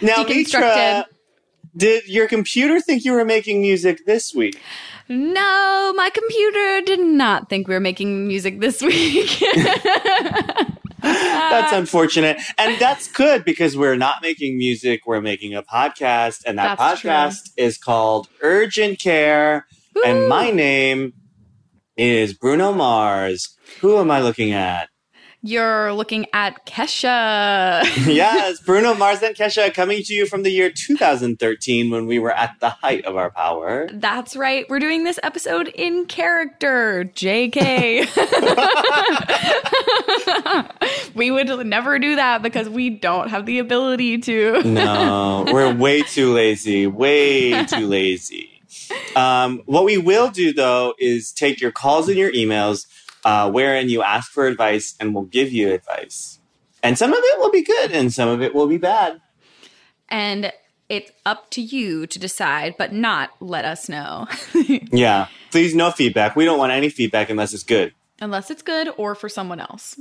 Now, Mitra, did your computer think you were making music this week? No, my computer did not think we were making music this week. That's unfortunate. And that's good because we're not making music, we're making a podcast. And that That's true. podcast is called Urgent Care. And my name is Bruno Mars. Who am I looking at? You're looking at Kesha. yes, Bruno Mars and Kesha coming to you from the year 2013 when we were at the height of our power. That's right. We're doing this episode in character. JK. we would never do that because we don't have the ability to. No, we're way too lazy. Way too lazy. Um, what we will do though is take your calls and your emails, uh, wherein you ask for advice, and we'll give you advice. And some of it will be good, and some of it will be bad. And it's up to you to decide, but not let us know. Yeah, please no feedback. We don't want any feedback unless it's good. Unless it's good or for someone else.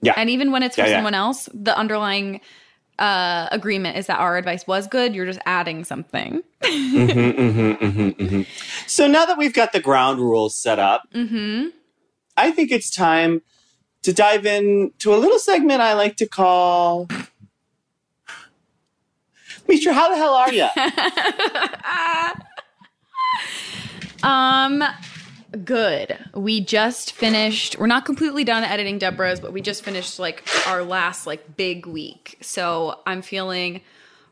Yeah, And even when it's for Yeah, yeah. someone else, the underlying uh, agreement is that our advice was good. You're just adding something. Mhm, mhm, mhm, mhm. So now that we've got the ground rules set up, Mm-hmm. I think it's time to dive in to a little segment I like to call. Mitra, how the hell are you? Um, good. We just finished. We're not completely done editing Deborah's, but we just finished like our last like big week. So I'm feeling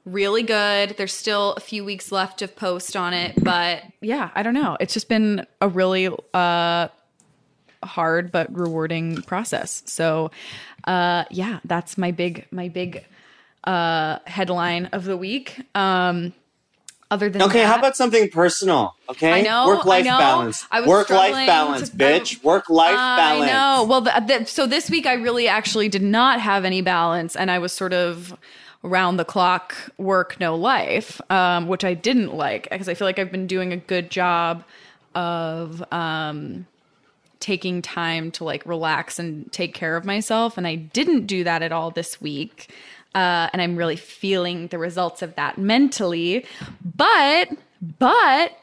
really good. There's still a few weeks left of post on it, but yeah, I don't know. It's just been a really uh hard but rewarding process. So uh yeah, that's my big my big uh headline of the week. Um other than Okay, that, how about something personal? Okay, I know, work life balance. I was Work life balance, to- bitch. Work life balance. I know. Well, th- th- so this week I really actually did not have any balance, and I was sort of round the clock work, no life, um, which I didn't like because I feel like I've been doing a good job of um, taking time to like relax and take care of myself, and I didn't do that at all this week. Uh, and I'm really feeling the results of that mentally. But, but,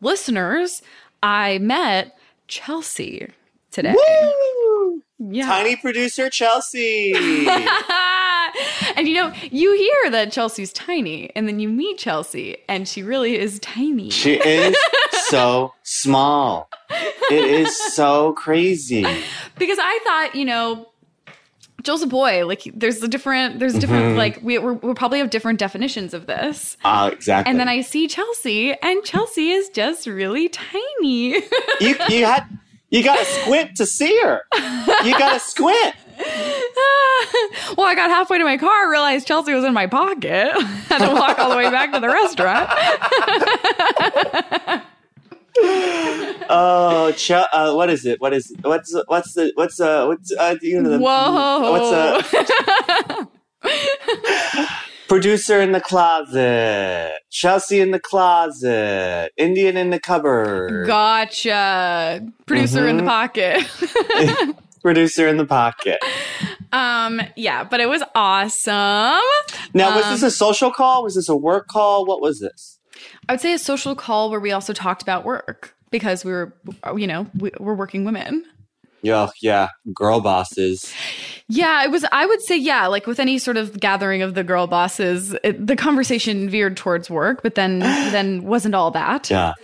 listeners, I met Chelsea today. Woo! Yeah. Tiny producer Chelsea. and you know, you hear that Chelsea's tiny, and then you meet Chelsea, and she really is tiny. she is so small. It is so crazy. because I thought, you know, Joel's a boy. Like, there's a different, there's different, Mhm. like, we, we're, we'll probably have different definitions of this. Ah, exactly. And then I see Chelsea, and Chelsea is just really tiny. you you had you got to squint to see her. You got to squint. well, I got halfway to my car, realized Chelsea was in my pocket, had to walk all the way back to the restaurant. Oh, Ch- uh, what is it? What is it? what's what's the what's uh what's uh you know the Whoa. what's uh producer in the closet, Chelsea in the closet, Indian in the cupboard, Gotcha. Producer in the Mhm. pocket. Producer in the pocket. um, yeah, but it was awesome. Now, was Um, this a social call? Was this a work call? What was this? I would say a social call where we also talked about work because we were, you know, we, we're working women. Yo, yeah, girl bosses. Yeah, it was. I would say, yeah, like with any sort of gathering of the girl bosses, it, the conversation veered towards work, but then then wasn't all that. Yeah.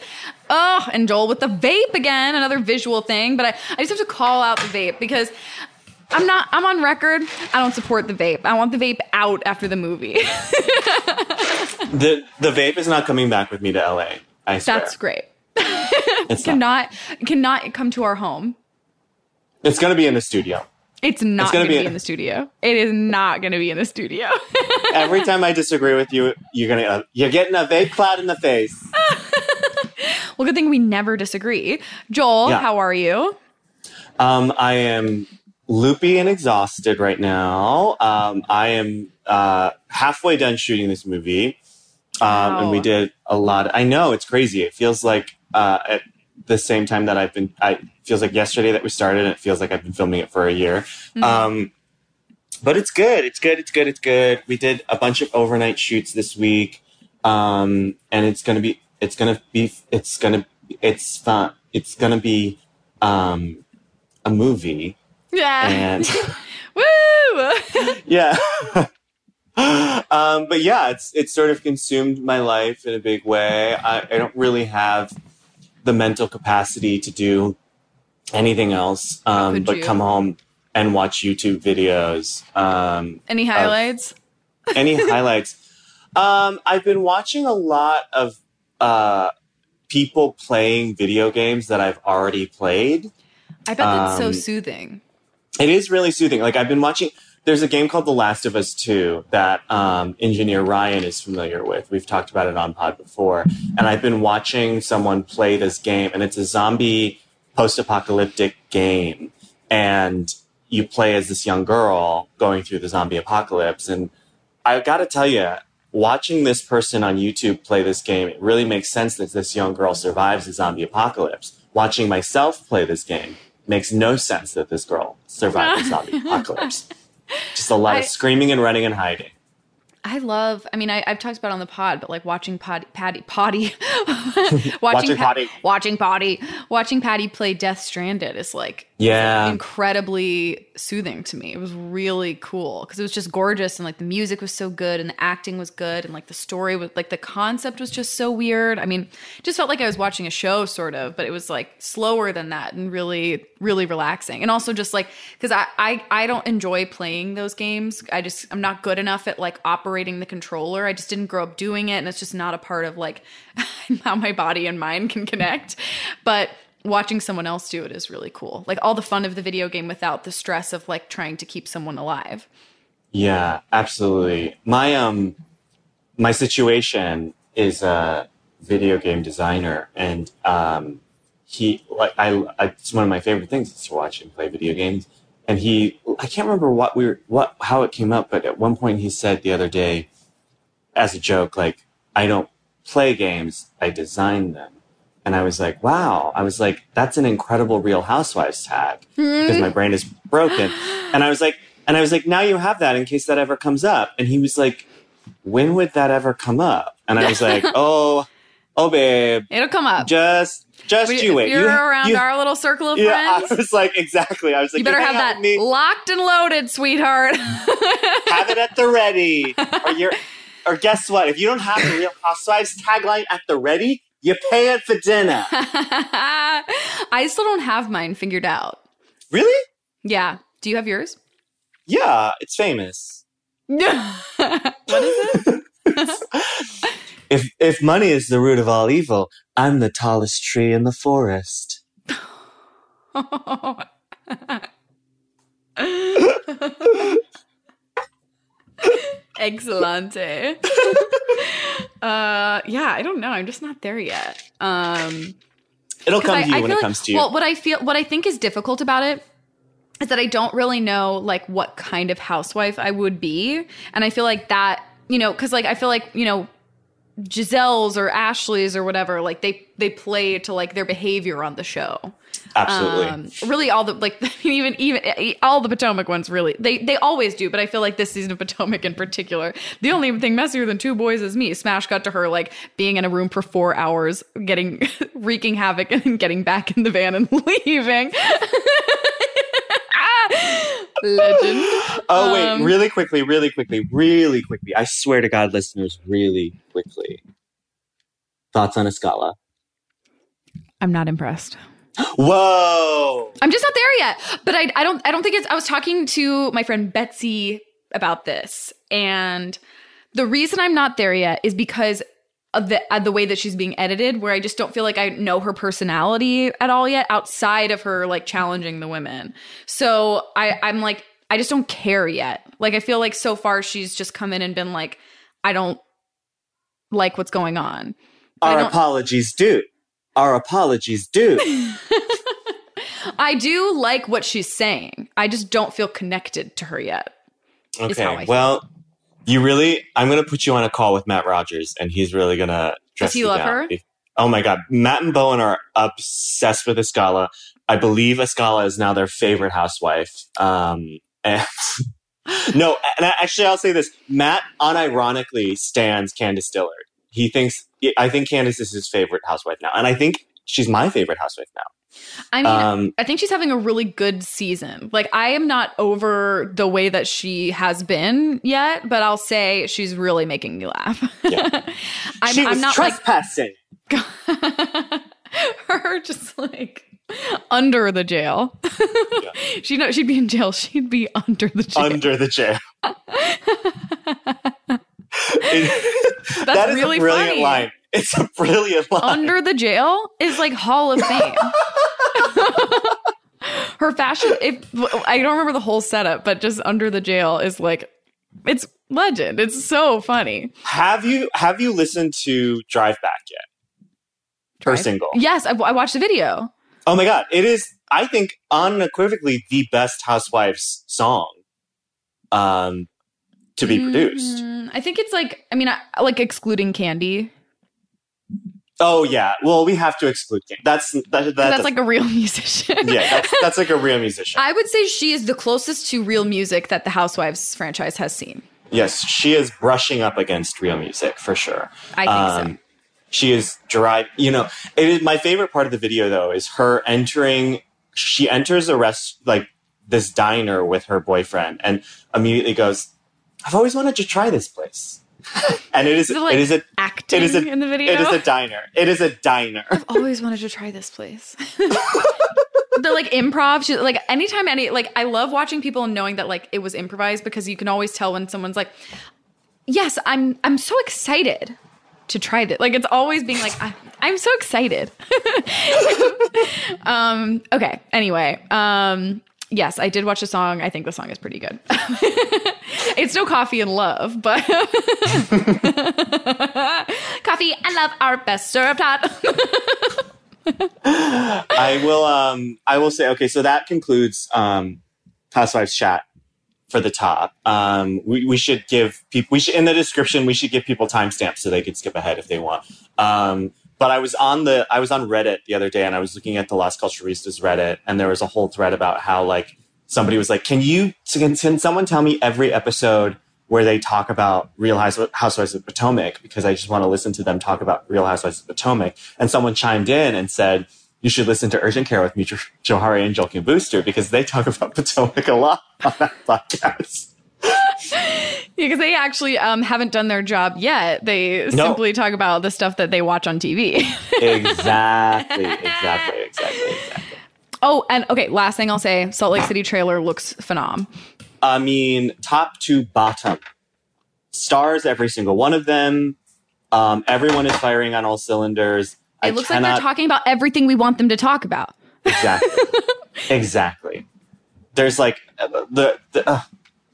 Oh, and Joel with the vape again, another visual thing. But I, I just have to call out the vape because I'm not. I'm on record. I don't support the vape. I want the vape out after the movie. The the vape is not coming back with me to LA. I swear. That's great. Cannot cannot come to our home. It's going to be in the studio. It's not It's going gonna be, be- in the studio. It is not going to be in the studio. Every time I disagree with you, you're gonna you're getting a vague cloud in the face. well, good thing we never disagree. Joel, Yeah. how are you? Um, I am loopy and exhausted right now. Um, I am uh, halfway done shooting this movie, um, and we did a lot. I know it's crazy. It feels like uh, at the same time that I've been. I it feels like yesterday that we started. and It feels like I've been filming it for a year. Mhm. Um, but it's good. It's good. It's good. It's good. We did a bunch of overnight shoots this week, um, and it's gonna be. It's gonna be. It's gonna. It's fun. It's gonna be um, a movie, yeah. and Woo! yeah. um, but yeah, it's it's sort of consumed my life in a big way. I, I don't really have the mental capacity to do anything else um, but you? come home and watch YouTube videos. Um, Any highlights? any highlights? Um, I've been watching a lot of uh, people playing video games that I've already played. I bet that's so um, soothing. It is really soothing. Like I've been watching. There's a game called The Last of Us 2 that um, engineer Ryan is familiar with. We've talked about it on Pod before, and I've been watching someone play this game, and it's a zombie post-apocalyptic game, and you play as this young girl going through the zombie apocalypse. And I've got to tell you, watching this person on YouTube play this game, it really makes sense that this young girl survives the zombie apocalypse. Watching myself play this game makes no sense that this girl survived the zombie apocalypse. Just a lot I- of screaming and running and hiding. I love. I mean, I, I've talked about it on the pod, but like watching Pod, Patty, Potty, watching, Watching Pa- Patty. watching Potty, watching Patty play Death Stranding is like Yeah. incredibly soothing to me. It was really cool because it was just gorgeous and like the music was so good and the acting was good and like the story was like the concept was just so weird. I mean, just felt like I was watching a show sort of, but it was like slower than that and really really relaxing. And also just like cuz I I I don't enjoy playing those games. I just I'm not good enough at like operating the controller. I just didn't grow up doing it and it's just not a part of like how my body and mind can connect. But watching someone else do it is really cool. Like all the fun of the video game without the stress of like trying to keep someone alive. Yeah, absolutely. My um my situation is a video game designer and um he like I, I it's one of my favorite things is to watch him play video games and he I can't remember what we were what how it came up but at one point he said the other day as a joke like I don't play games I design them and I was like wow I was like that's an incredible real housewives tag hmm? because my brain is broken. And I was like, and I was like, now you have that in case that ever comes up. And he was like, when would that ever come up? And I was like, oh, oh, babe, It'll come up. just, just We- you wait. you're You- around you- our little circle of yeah, friends, I was like, exactly. I was like, you better have that me, locked and loaded, sweetheart. have it at the ready, or you're, or guess what? If you don't have the Real Housewives tagline at the ready, you pay it for dinner. I still don't have mine figured out. really? Yeah. Do you have yours? Yeah, it's famous. what is it? If if money is the root of all evil, I'm the tallest tree in the forest. Excellente. Uh, yeah, I don't know. I'm just not there yet. Um, It'll come I- to you I when it like- comes to you. Well, what I feel, what I think is difficult about it is that I don't really know like what kind of housewife I would be, and I feel like that, you know, because like I feel like you know. Gizelle's or Ashley's or whatever, like they they play to like their behavior on the show. Absolutely. Um, really, all the like even even all the Potomac ones really they they always do, but I feel like this season of Potomac in particular, the only thing messier than two boys is me. Smash cut to her like being in a room for four hours, getting wreaking havoc, and getting back in the van and leaving. Legend. oh wait, um, really quickly, really quickly, really quickly. I swear to God, listeners, really quickly. Thoughts on Askale? I'm not impressed. Whoa! I'm just not there yet. But I, I don't I don't think it's I was talking to my friend Betsy about this and the reason I'm not there yet is because of the uh, the way that she's being edited, where I just don't feel like I know her personality at all yet, outside of her like challenging the women. So I I'm like I just don't care yet. Like I feel like so far she's just come in and been like, I don't like what's going on. Our apologies due. Our apologies due. I do like what she's saying. I just don't feel connected to her yet. Is how I Okay. feel. You really I'm gonna put you on a call with Matt Rogers and he's really gonna dress he you love down. her? Oh my god. Matt and Bowen are obsessed with Askale. I believe Askale is now their favorite housewife. Um and no, and I- actually I'll say this. Matt unironically stands Candiace Dillard. He thinks I think Candace is his favorite housewife now. And I think she's my favorite housewife now. I mean, Um I think she's having a really good season. Like I am not over the way that she has been yet, but I'll say she's really making me laugh. Yeah. I'm, she I'm was not trespassing. like her just like under the jail. she know she'd be in jail. She'd be under the jail. under the jail. It- That's that is really a brilliant funny. line. It's a brilliant line. under the jail is like Hall of Fame. Her fashion, if I don't remember the whole setup, but just under the jail is like it's legend. It's so funny. have you have you listened to Drive Back yet? Her single. Yes, I, I watched the video. Oh my god, it is. I think unequivocally the best Housewives song, um, to be produced. Mm, I think it's like I mean, I, like excluding Kandi. Oh yeah. Well, we have to exclude. That's that, that that's like a real musician. yeah. That's that's like a real musician. I would say she is the closest to real music that the Housewives franchise has seen. yes, she is brushing up against real music for sure. I think Um, She is drive. You know, it is my favorite part of the video though is her entering. She enters a rest like this diner with her boyfriend and immediately goes, "I've always wanted to try this place." And it is, Is it, like, it is a Acting it is a in the video. it is a diner. It is a diner. I've always wanted to try this place. the like improv, she, like anytime any like I love watching people and knowing that like it was improvised because you can always tell when someone's like, "Yes, I'm I'm so excited to try this." Like it's always being like, "I'm, I'm so excited." um. Okay. Anyway. Um. Yes, I did watch the song. I think the song is pretty good. it's no coffee and love, but coffee and love are best served hot. I will um I will say okay, so that concludes um Housewives chat for the top. Um we, we should give people we should in the description we should give people timestamps so they could skip ahead if they want. Um but I was on the I was on Reddit the other day and I was looking at the Las Culturistas Reddit and there was a whole thread about how like somebody was like, Can you can, can someone tell me every episode where they talk about Real Housewives of Potomac because I just want to listen to them talk about Real Housewives of Potomac. And someone chimed in and said, you should listen to Urgent Care with Mitra Jouhari and Joel Kim Booster because they talk about Potomac a lot on that podcast. Because they actually um, haven't done their job yet. They No. simply talk about the stuff that they watch on TV. exactly, exactly, exactly, exactly. oh, and okay, last thing I'll say Salt Lake City trailer looks phenom. I mean, top to bottom, stars every single one of them. Um, everyone is firing on all cylinders. It I looks like they're talking about everything we want them to talk about. exactly, exactly. There's like uh, the the. Uh,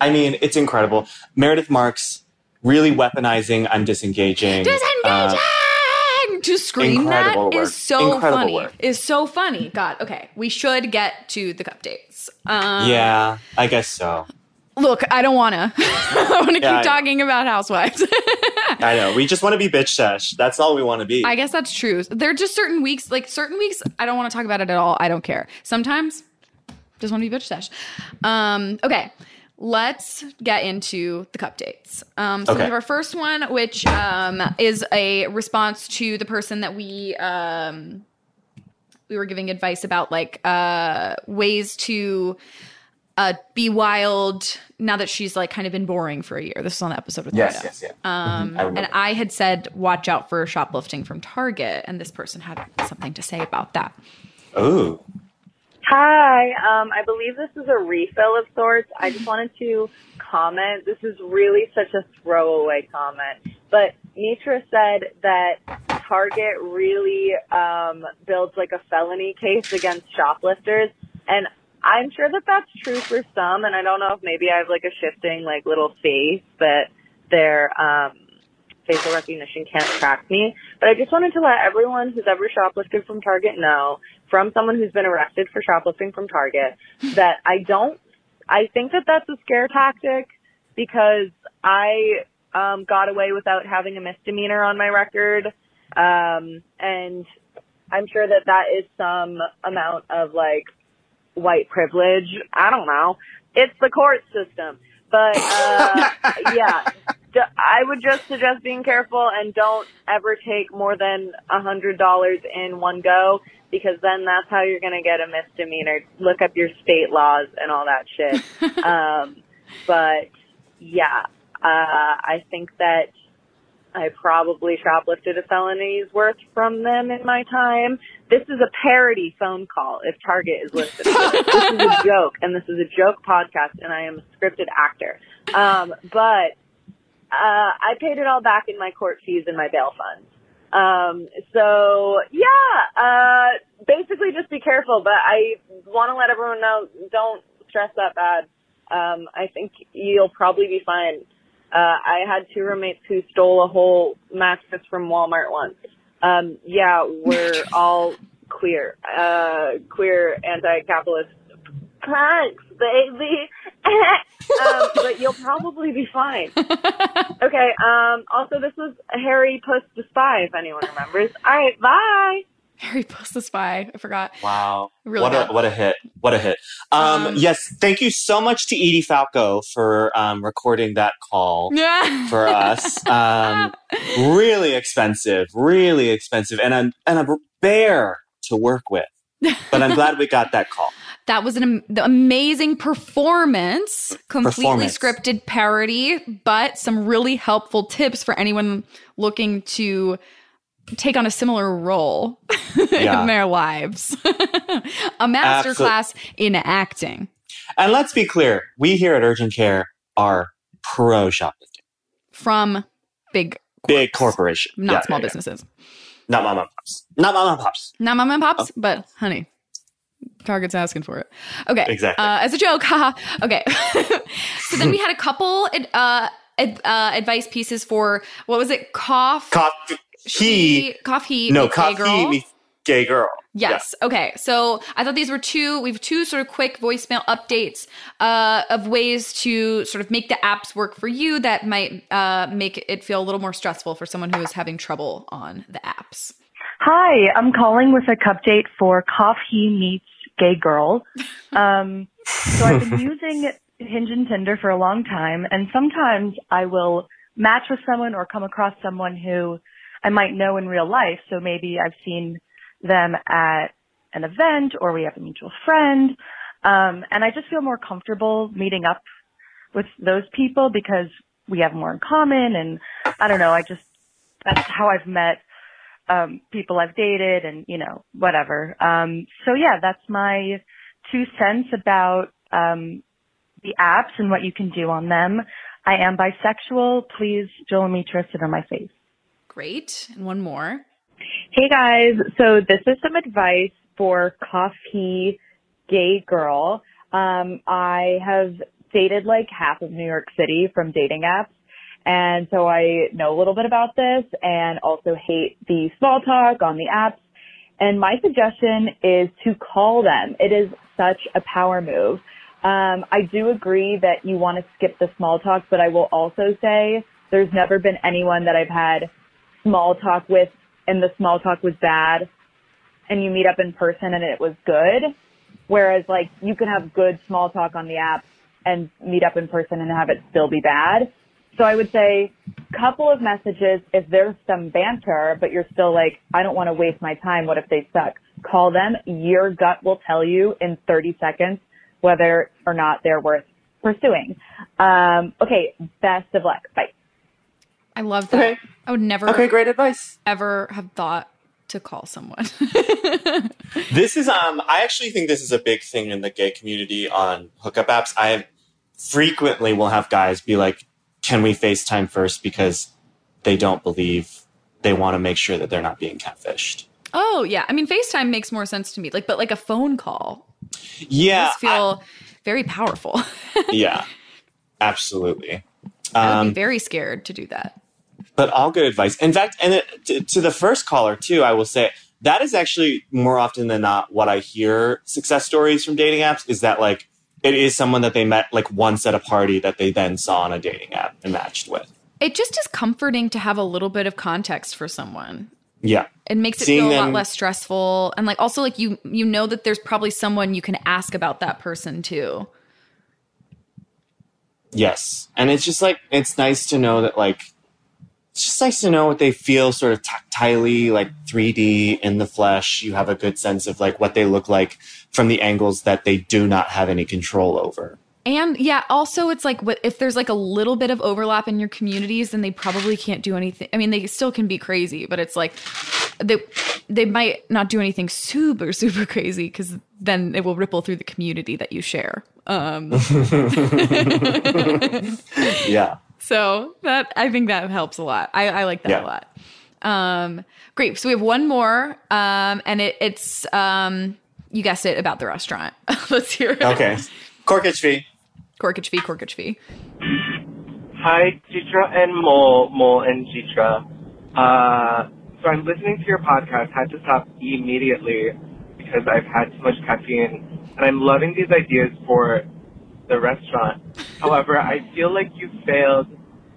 I mean, it's incredible. Meredith Marks really weaponizing. I'm disengaging. Uh, Disengaging! to scream that work. is so Incredible funny. work. Is so funny. God, okay. We should get to the updates. Um, yeah, I guess so. Look, I don't want to. I want to Yeah, I keep know. talking about housewives. I know. We just want to be bitch sesh. That's all we want to be. I guess that's true. There are just certain weeks, like certain weeks, I don't want to talk about it at all. I don't care. Sometimes, just want to be bitch sesh. Um, okay, let's get into the cup dates. Um, so we have our first one, which um, is a response to the person that we um, we were giving advice about, like uh, ways to uh, be wild. Now that she's like kind of been boring for a year. This is on the episode with yes, Rita. yes, yes. Um, I and I had said, watch out for shoplifting from Target. And this person had something to say about that. Ooh. Hi, um, I believe this is a refill of sorts. I just wanted to comment. This is really such a throwaway comment, but Mitra said that Target really um, builds like a felony case against shoplifters, and I'm sure that that's true for some. And I don't know if maybe I have like a shifting like little face that their um, facial recognition can't track me. But I just wanted to let everyone who's ever shoplifted from Target know, from someone who's been arrested for shoplifting from Target, that I don't. I think that that's a scare tactic because I um, got away without having a misdemeanor on my record. Um, and I'm sure that that is some amount of like white privilege. I don't know. It's the court system. But, uh, yeah, I would just suggest being careful and don't ever take more than a hundred dollars in one go because then that's how you're going to get a misdemeanor. Look up your state laws and all that shit. um, but yeah, uh, I think that I probably shoplifted a felony's worth from them in my time. This is a parody phone call if Target is listening. this is a joke, and this is a joke podcast, and I am a scripted actor. Um, but uh, I paid it all back in my court fees and my bail funds. Um, so yeah, uh, basically just be careful, but I want to let everyone know, don't stress that bad. Um, I think you'll probably be fine. Uh, I had two roommates who stole a whole mattress from Walmart once. Um, yeah, we're all queer, uh, queer anti-capitalist punks, baby. um, but you'll probably be fine. Okay. Um, also, this was Harry Puss the Spy, if anyone remembers. All right. Bye. Harry Puss the Spy. I forgot. Wow. Really what bad. a what a hit. What a hit. Um, Um, yes, thank you so much to Edie Falco for um, recording that call Yeah. for us. Um, really expensive, really expensive, and a and a bear to work with. But I'm glad we got that call. That was an the amazing performance, completely Performance. scripted parody, but some really helpful tips for anyone looking to take on a similar role Yeah. in their lives. a masterclass in acting. And let's be clear, we here at Urgent Care are pro shoplifting, from big big corps, corporation, not Yeah, small yeah. businesses. not mom and pops, not mom and pops. Not mom and pops, Oh. but honey, Target's asking for it. Okay. Exactly. Uh, as a joke, haha. Okay. so then we had a couple uh, ad, uh, advice pieces for what was it? Cough. Coffee, he, Cough he. no, Cough. gay girl. me, gay girl. Yes. Okay. So I thought these were two. We have two sort of quick voicemail updates uh, of ways to sort of make the apps work for you that might uh, make it feel a little more stressful for someone who is having trouble on the apps. Hi, I'm calling with a cup date for He Meets Gay Girl. Um, so I've been using Hinge and Tinder for a long time, and sometimes I will match with someone or come across someone who I might know in real life. So maybe I've seen them at an event or we have a mutual friend. Um, and I just feel more comfortable meeting up with those people because we have more in common. And I don't know, I just, that's how I've met um, people I've dated and, you know, whatever. Um, so yeah, that's my two cents about, um, the apps and what you can do on them. I am bisexual. Please, Joel and Mitra, sit on my face. Great. And one more. Hey guys, so this is some advice for coffee gay girl. Um, I have dated like half of New York City from dating apps. And so I know a little bit about this and also hate the small talk on the apps. And my suggestion is to call them. It is such a power move. Um, I do agree that you want to skip the small talk, but I will also say there's never been anyone that I've had small talk with and the small talk was bad and you meet up in person and it was good. Whereas like you can have good small talk on the app and meet up in person and have it still be bad. So I would say couple of messages if there's some banter, but you're still like, I don't want to waste my time. What if they suck? Call them. Your gut will tell you in 30 seconds whether or not they're worth pursuing. Um, okay. Best of luck. Bye. I love that. Okay. I would never Okay, great advice. ever have thought to call someone. This is um I actually think this is a big thing in the gay community on hookup apps. I frequently will have guys be like, "Can we FaceTime first because they don't believe they want to make sure that they're not being catfished. Oh yeah, I mean FaceTime makes more sense to me. Like, but like a phone call, Yeah, does feel very powerful. Yeah, absolutely. I would Um, be very scared to do that. but all good advice. In fact, and it, to, to the first caller too, I will say that is actually more often than not what I hear success stories from dating apps is that like it is someone that they met like once at a party that they then saw on a dating app and matched with. It just is comforting to have a little bit of context for someone. Yeah, It makes it Seeing feel a lot them- less stressful, and like also like you you know that there's probably someone you can ask about that person too. yes, and it's just like it's nice to know that like it's just nice to know what they feel sort of tactilely like 3D in the flesh. You have a good sense of like what they look like from the angles that they do not have any control over. And yeah, also it's like if there's like a little bit of overlap in your communities, then they probably can't do anything. I mean, they still can be crazy, but it's like they they might not do anything super super crazy because then it will ripple through the community that you share. Um, Yeah. so that I think that helps a lot. I, I like that Yeah. a lot. Um, great. So we have one more, um, and it, it's um, you guessed it about the restaurant. Let's hear it. Okay. Corkage fee. Corkage fee, corkage fee. Hi, Chitra and Mole, Mole and Chitra. Uh, so I'm listening to your podcast. Had to stop immediately because I've had too much caffeine, and I'm loving these ideas for the restaurant. However, I feel like you failed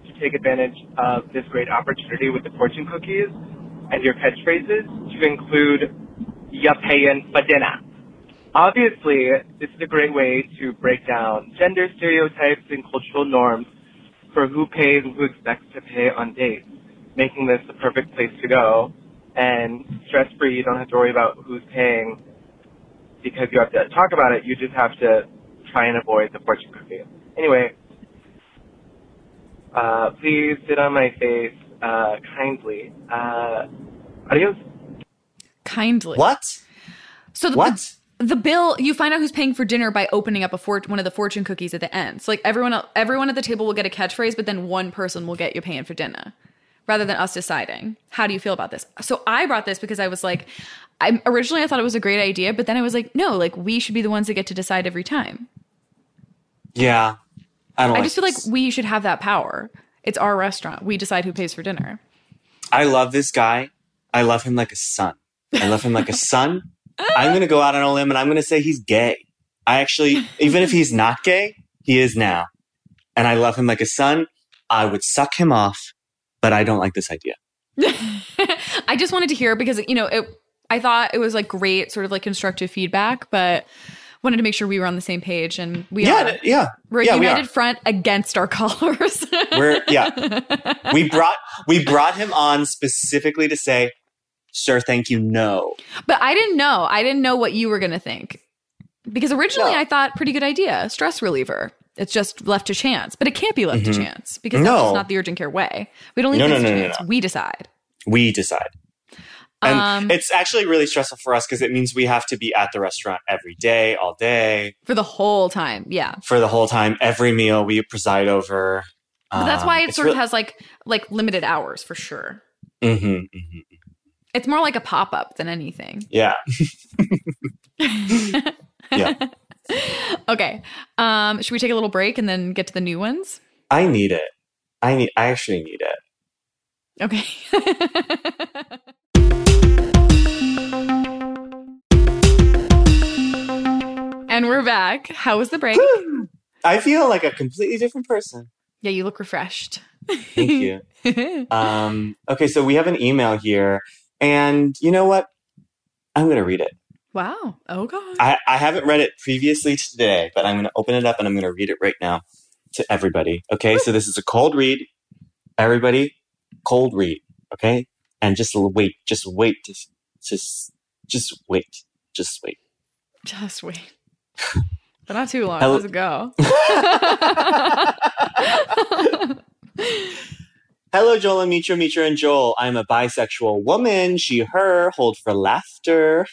to take advantage of this great opportunity with the fortune cookies and your catchphrases to include "Ya payin' for dinner." Obviously, this is a great way to break down gender stereotypes and cultural norms for who pays and who expects to pay on dates, making this the perfect place to go. And stress free, you don't have to worry about who's paying because you have to talk about it. You just have to try and avoid the fortune cookie. Anyway, uh, please sit on my face uh, kindly. Uh, adios. Kindly. What? So the, What? The bill you find out who's paying for dinner by opening up a fort, one of the fortune cookies at the end. So like everyone el- everyone at the table will get a catchphrase, but then one person will get you paying for dinner, rather than us deciding. How do you feel about this? So I brought this because I was like, I originally I thought it was a great idea, but then I was like, no, like we should be the ones that get to decide every time. Yeah. I don't I like just feel like we should have that power. It's our restaurant. We decide who pays for dinner. I love this guy. I love him like a son. I love him like a son. I'm going to go out on a limb and I'm going to say he's gay. I actually, even if he's not gay, he is now. And I love him like a son. I would suck him off, but I don't like this idea. I just wanted to hear because you know it. I thought it was like great, sort of like constructive feedback, but wanted to make sure we were on the same page, and we Yeah, are. yeah. We're a yeah, we united are. front against our callers. We're yeah. We brought we brought him on specifically to say, "Sir, thank you, no." but I didn't know. I didn't know what you were going to think because originally No. I thought pretty good idea, stress reliever. It's just left to chance, but it can't be left to chance because that's Mm-hmm. No. just not the urgent care way. We don't leave No, no, no, chance. no. We decide. We decide. And Um, it's actually really stressful for us because it means we have to be at the restaurant every day, all day, for the whole time. Yeah. for the whole time. Every meal we preside over. But that's why it sort of has. like like limited hours for sure. hmm It's more like a pop up than anything. Yeah. yeah. Okay. Um, should we take a little break and then get to the new ones? I need it. I need. I actually need it. Okay. and we're back. How was the break? I feel like a completely different person. yeah, you look refreshed. Thank you. um, okay, so we have an email here, and you know what? I'm going to read it. wow. Oh god. I, I haven't read it previously today, but I'm going to open it up and I'm going to read it right now to everybody. Okay, so this is a cold read. Everybody, cold read. Okay, and just wait, just wait, just just just wait, just wait. Just wait. But not too long. Let's go. Hello, Joel and Mitra, Mitra and Joel. I'm a bisexual woman. She, her, hold for laughter.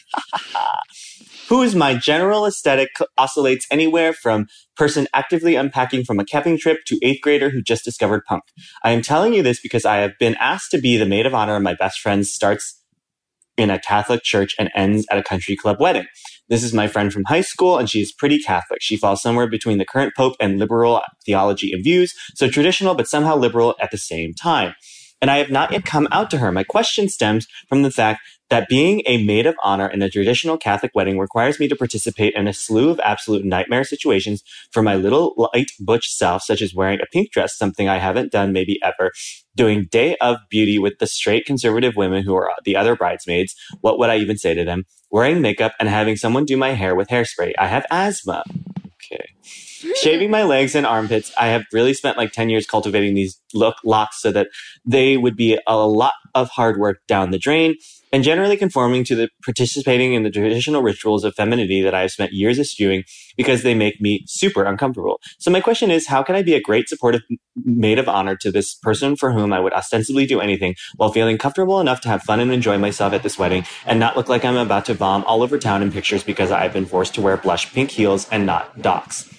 Who's my general aesthetic oscillates anywhere from person actively unpacking from a camping trip to eighth grader who just discovered punk. I am telling you this because I have been asked to be the maid of honor my best friend's starts in a Catholic church and ends at a country club wedding. This is my friend from high school, and she is pretty Catholic. She falls somewhere between the current Pope and liberal theology and views, so traditional but somehow liberal at the same time. And I have not yet come out to her. My question stems from the fact that being a maid of honor in a traditional Catholic wedding requires me to participate in a slew of absolute nightmare situations for my little light butch self, such as wearing a pink dress, something I haven't done maybe ever, doing day of beauty with the straight conservative women who are the other bridesmaids. What would I even say to them? Wearing makeup and having someone do my hair with hairspray. I have asthma. Okay. Shaving my legs and armpits. I have really spent like 10 years cultivating these look locks so that they would be a lot of hard work down the drain and generally conforming to the participating in the traditional rituals of femininity that I have spent years eschewing because they make me super uncomfortable. So my question is, how can I be a great supportive maid of honor to this person for whom I would ostensibly do anything while feeling comfortable enough to have fun and enjoy myself at this wedding and not look like I'm about to vom all over town in pictures because I've been forced to wear blush pink heels and not docs.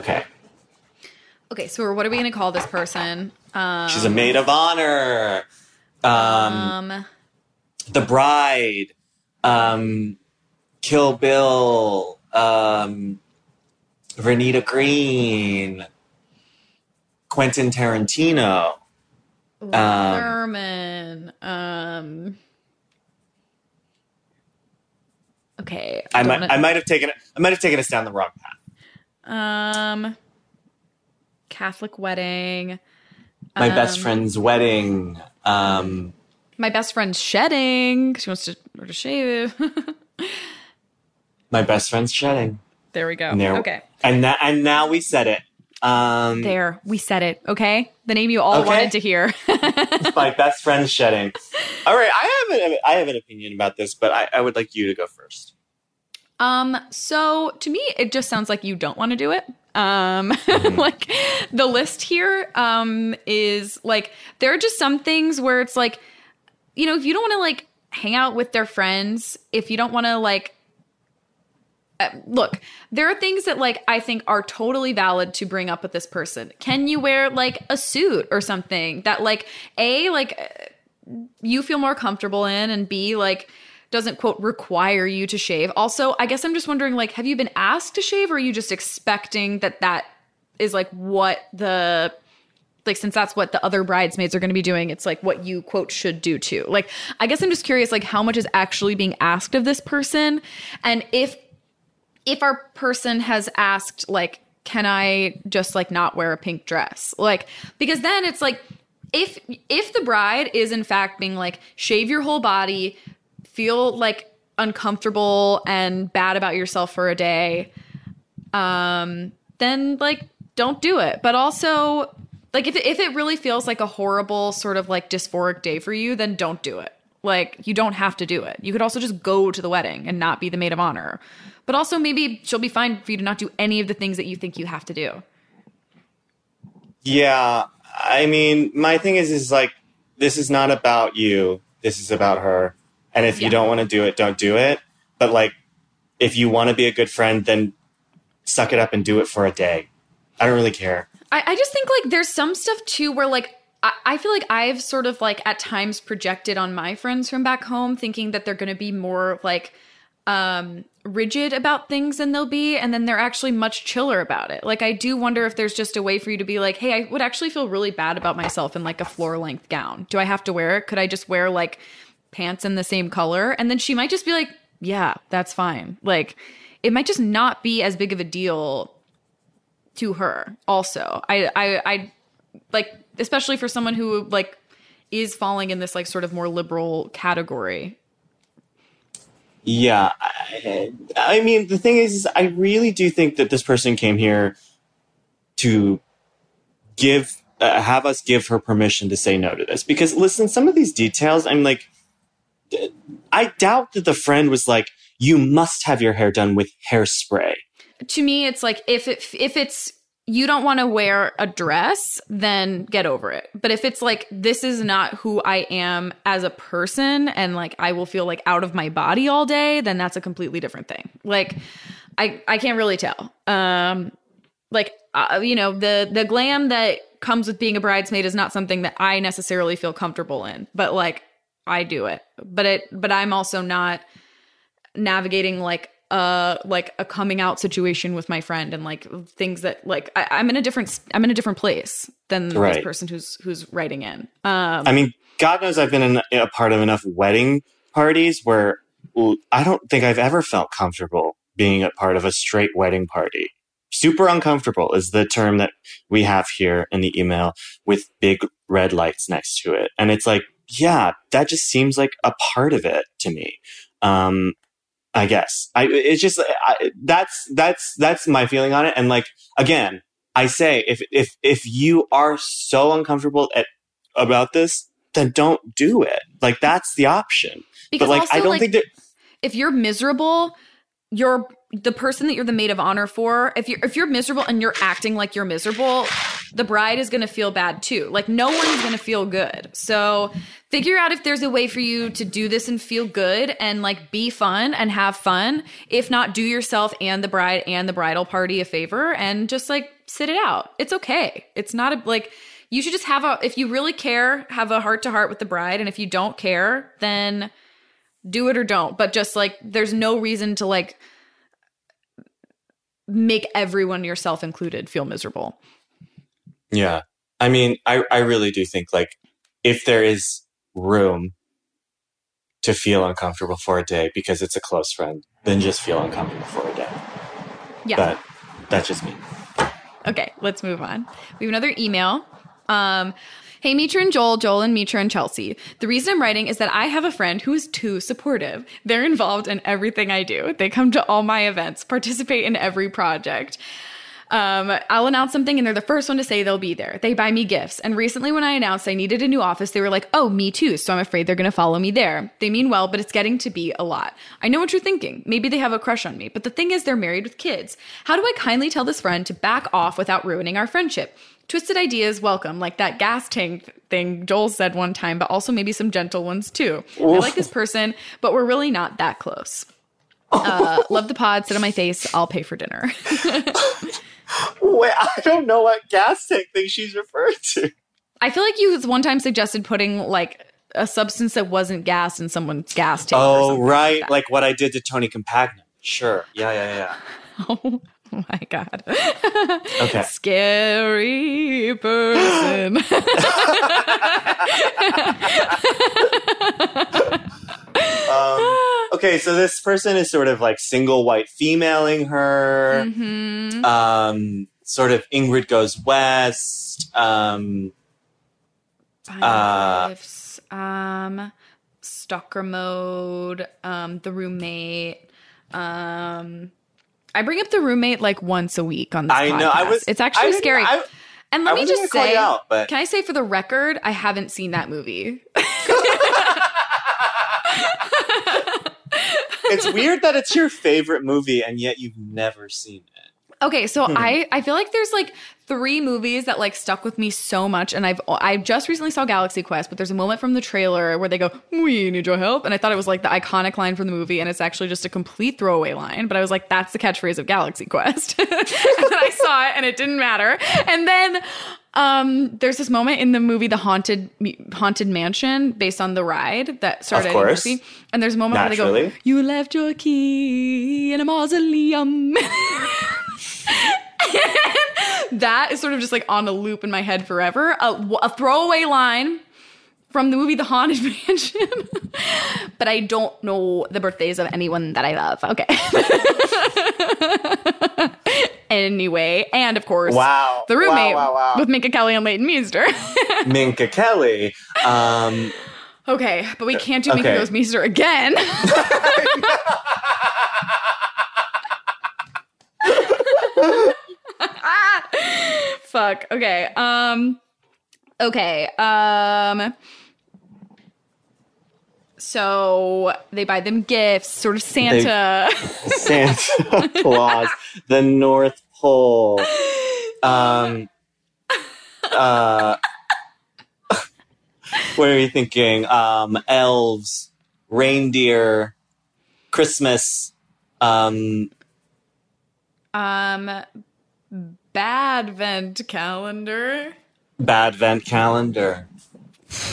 Okay. Okay, so what are we going to call this person? Um, She's a maid of honor. Um, um the Bride, um, Kill Bill, um, Vernita Green, Quentin Tarantino. Um, Thurman. Um, okay. I don't might, know. I might have taken, I might have taken us down the wrong path. Um, Catholic wedding. My best Um, friend's wedding. Um, My best friend's shedding. She wants to, or to shave. my best friend's shedding. there we go. And there- Okay. And that, and now we said it. Um, There, we said it. Okay, the name you all Okay. wanted to hear. my best friend's shedding. All right, I have an, I have an opinion about this, but I, I would like you to go first. um, so to me, it just sounds like you don't want to do it. Um, like the list here, um, is like there are just some things where it's like, you know, if you don't want to like hang out with their friends, if you don't want to like uh, look, there are things that like I think are totally valid to bring up with this person. Can you wear like a suit or something that like a like uh, you feel more comfortable in and b like doesn't quote require you to shave. Also, I guess I'm just wondering like have you been asked to shave or are you just expecting that that is like what the like since that's what the other bridesmaids are going to be doing it's like what you quote should do too. Like i guess i'm just curious like how much is actually being asked of this person? And if if our person has asked like can i just like not wear a pink dress? Like because then it's like if if the bride is in fact being like shave your whole body feel like uncomfortable and bad about yourself for a day um then like don't do it. But also like if it, if it really feels like a horrible sort of like dysphoric day for you then don't do it like you don't have to do it you could also just go to the wedding and not be the maid of honor but also maybe she'll be fine for you to not do any of the things that you think you have to do Yeah, I mean, my thing is, is like, this is not about you. This is about her. And if Yeah. you don't want to do it, don't do it. But like, if you want to be a good friend, then suck it up and do it for a day. I don't really care. I, I just think like there's some stuff too where like I, feel like I've sort of like at times projected on my friends from back home thinking that they're gonna be more like um rigid about things than they'll be and then they're actually much chiller about it. Like i do wonder if there's just a way for you to be like hey i would actually feel really bad about myself in like a floor length gown. Do i have to wear it? Could i just wear like pants in the same color? And then she might just be like yeah that's fine. Like it might just not be as big of a deal to her also i i i like especially for someone who like is falling in this like sort of more liberal category Yeah. I, I mean, the thing is, is, I really do think that this person came here to give, uh, have us give her permission to say no to this. Because listen, some of these details, I'm like, I doubt that the friend was like, you must have your hair done with hairspray. To me it's like if it if it's you don't want to wear a dress, then get over it. But if it's like, this is not who I am as a person and like I will feel like out of my body all day, then that's a completely different thing. Like, I, I can't really tell. Um, like, uh, you know, the, the glam that comes with being a bridesmaid is not something that I necessarily feel comfortable in, but like I do it. But it, but I'm also not navigating like uh like a coming out situation with my friend and like things that like I, I'm in a different I'm in a different place than Right. this person who's who's writing in. Um I mean, God knows I've been in, a part of enough wedding parties where I don't think I've ever felt comfortable being a part of a straight wedding party. Super uncomfortable is the term that we have here in the email with big red lights next to it. And it's like, yeah, that just seems like a part of it to me. Um, I guess I, it's just, I, that's, that's, that's my feeling on it. And like, again, I say, if, if, if you are so uncomfortable at, about this, then don't do it. Like that's the option. because but like, also, I don't like, think that, if you're miserable, you're the person that you're the maid of honor for. If you're if you're miserable and you're acting like you're miserable, the bride is going to feel bad too. Like no one's going to feel good. So figure out if there's a way for you to do this and feel good and like be fun and have fun. If not, do yourself and the bride and the bridal party a favor and just like sit it out. It's okay. It's not a like you should just have a if you really care, have a heart to heart with the bride and if you don't care, then do it or don't but just like there's no reason to like make everyone yourself included feel miserable Yeah. I mean, I, I really do think like if there is room to feel uncomfortable for a day because it's a close friend, then just feel uncomfortable for a day. yeah But that's just me. okay let's move on we have another email um Hey, Mitra and Joel, Joel and Mitra and Chelsea. The reason I'm writing is that I have a friend who is too supportive. They're involved in everything I do. They come to all my events, participate in every project. Um, I'll announce something and they're the first one to say they'll be there. They buy me gifts. And recently, when I announced I needed a new office, they were like, oh, me too. So I'm afraid they're going to follow me there. They mean well, but it's getting to be a lot. I know what you're thinking. Maybe they have a crush on me. But the thing is, they're married with kids. How do I kindly tell this friend to back off without ruining our friendship? Twisted ideas welcome, like that gas tank thing Joel said one time, but also maybe some gentle ones too. I like this person, but we're really not that close. Uh, love the pod. Sit on my face. I'll pay for dinner. Wait, I don't know what gas tank thing she's referring to. I feel like you one time suggested putting like a substance that wasn't gas in someone's gas tank. Oh, right. that. Like what I did to Tony Compagnon. Sure. Yeah, yeah, oh my god. Okay. Scary person. Um, okay, so this person is sort of like single white femaling her. Mhm. Um, sort of Ingrid goes west. Um, Uh, um, stalker mode, um, the roommate. Um, I bring up the roommate like once a week on this I know. I was. It's actually didn't- scary. I, and let I me just say, out, but can I say for the record, I haven't seen that movie. it's weird that it's your favorite movie and yet you've never seen it. Okay, so Hmm. I I feel like there's like three movies that like stuck with me so much, and I've I just recently saw Galaxy Quest, but there's a moment from the trailer where they go, "We need your help," and I thought it was like the iconic line from the movie, and it's actually just a complete throwaway line. But I was like, "That's the catchphrase of Galaxy Quest," and then I saw it, and it didn't matter. And then um, there's this moment in the movie The Haunted Haunted Mansion, based on the ride that started course. And there's a moment where they go, "You left your key in a mausoleum." that is sort of just like on a loop in my head forever. A, a throwaway line from the movie The Haunted Mansion, but I don't know the birthdays of anyone that I love. Okay. anyway, and of course, Wow. the roommate Wow, wow, wow. with Minka Kelly and Leighton Meester. Minka Kelly. Um, okay, but we can't do Minka Okay. Goes Meester again. Fuck. Okay. Um. Okay. Um. So they buy them gifts, sort of Santa. Santa Claus, the North Pole. Um, uh, what are you thinking? Um, elves, reindeer, Christmas. Um, Um, bad vent calendar. bad vent calendar.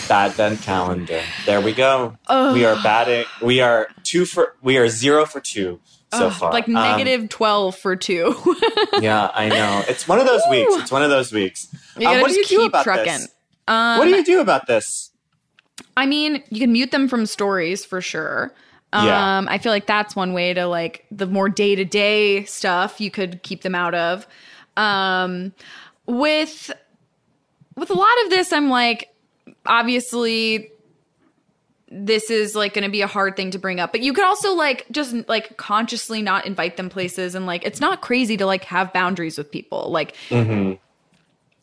Bad vent calendar. There we go. We are batting. We are two for. We are zero for two so far. Like Um, negative 12 for two. yeah, I know. It's one of those weeks. It's one of those weeks. Um, what do you do keep about trucking. this? Um, What do you do about this? I mean, you can mute them from stories for sure. Yeah. Um, I feel like that's one way to like the more day to day stuff you could keep them out of. Um, with with a lot of this, I'm like, obviously, this is like going to be a hard thing to bring up, but you could also like just like consciously not invite them places, and like it's not crazy to like have boundaries with people, like. Mm-hmm.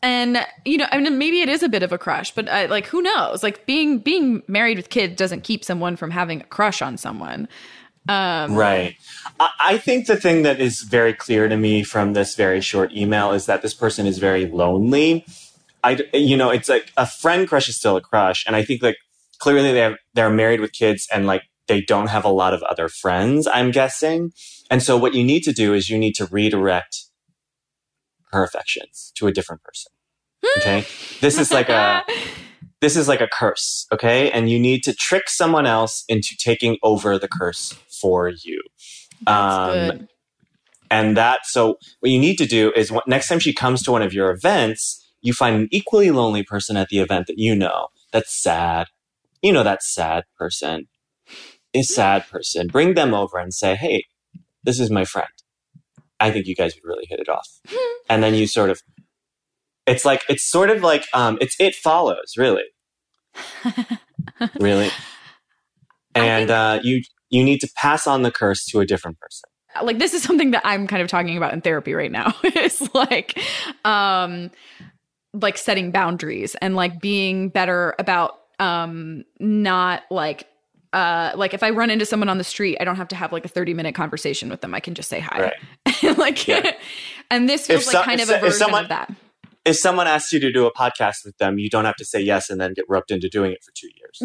And you know, I mean, maybe it is a bit of a crush, but uh, like, who knows? Like, being being married with kids doesn't keep someone from having a crush on someone. Um, Right. I, I think the thing that is very clear to me from this very short email is that this person is very lonely. I, you know, it's like a friend crush is still a crush, and I think like clearly they have, they're married with kids and like they don't have a lot of other friends. I'm guessing, and so what you need to do is you need to redirect her affections to a different person. Okay, this is like a this is like a curse, okay? And you need to trick someone else into taking over the curse for you. Um, good. and that, so what you need to do is next time she comes to one of your events, you find an equally lonely person at the event that you know that's sad. You know that sad person, a sad person. Bring them over and say, hey, this is my friend. I think you guys would really hit it off. and then you sort of, it's like, it's sort of like, um, it's, it follows, really really and uh, you you need to pass on the curse to a different person like this is something that I'm kind of talking about in therapy right now. it's like um like setting boundaries and like being better about um not like uh like if I run into someone on the street, I don't have to have like a 30 minute conversation with them. I can just say hi. like Yeah. and this feels If like so- kind of a version someone- of that. if someone asks you to do a podcast with them you don't have to say yes and then get roped into doing it for two years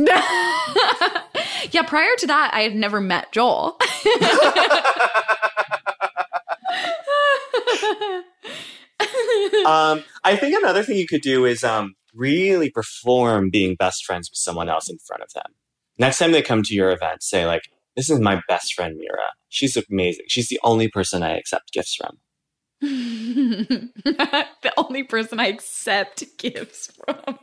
yeah, prior to that, I had never met Joel. um, i think another thing you could do is um, really perform being best friends with someone else in front of them next time they come to your event say like this is my best friend Mitra she's amazing she's the only person i accept gifts from the only person I accept gifts from.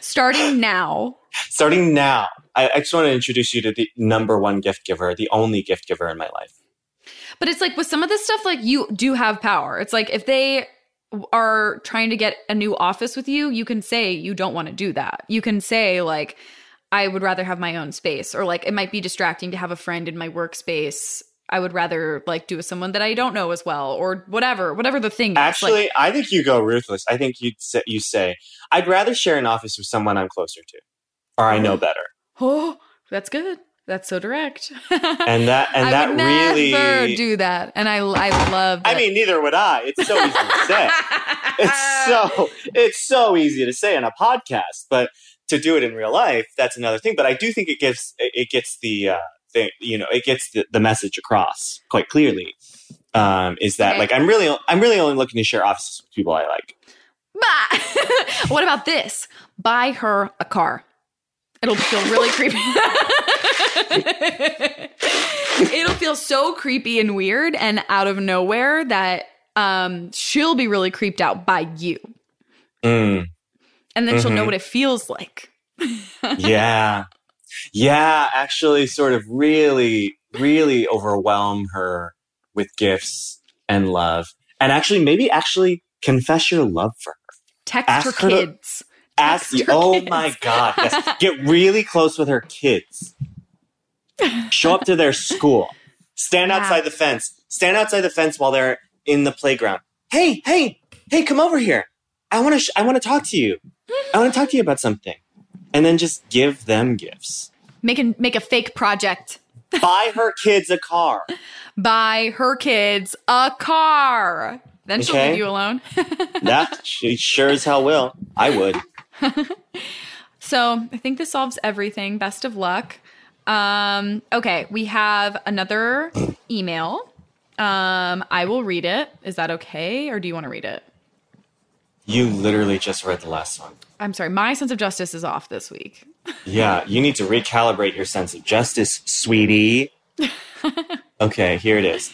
Starting now. starting now I, I just want to introduce you to the number one gift giver the only gift giver in my life But it's like with some of this stuff, like you do have power. It's like if they are trying to get a new office with you, you can say you don't want to do that. You can say, like, I would rather have my own space, or like it might be distracting to have a friend in my workspace. I would rather like do with someone that I don't know as well, or whatever, whatever the thing is. Like, Actually, I think you go ruthless. I think you say, you say, "I'd rather share an office with someone I'm closer to, or I know better." oh, that's good. That's so direct. And that and I that would never really. do that, and I I love. I mean, neither would I. It's so easy to say. It's so it's so easy to say on a podcast, but to do it in real life, that's another thing. But I do think it gives it gets the uh, thing, you know, it gets the, the message across quite clearly. Um, is that Okay. like I'm really I'm really only looking to share offices with people I like. What about this? Buy her a car. It'll feel really creepy. It'll feel so creepy and weird and out of nowhere that um, she'll be really creeped out by you. Mm. And then she'll know Mhm. what it feels like. yeah yeah actually sort of really really overwhelm her with gifts and love. And actually maybe actually confess your love for her. Text Ask her her to- kids. ask Text you her oh kids. my god yes. get really close with her kids. Show up to their school. Stand Yeah. outside the fence. Stand outside the fence while they're in the playground. Hey hey hey come over here. I want to sh- i want to talk to you. I want to talk to you about something and then just give them gifts Make a, make a fake project. buy her kids a car. Buy her kids a car. Then she'll leave you alone. that she sure as hell will. I would. So I think this solves everything. Best of luck. Um, okay, we have another email. Um, I will read it. Is that okay, or do you want to read it? You literally just read the last one. I'm sorry, my sense of justice is off this week. Yeah, you need to recalibrate your sense of justice, sweetie. okay, here it is.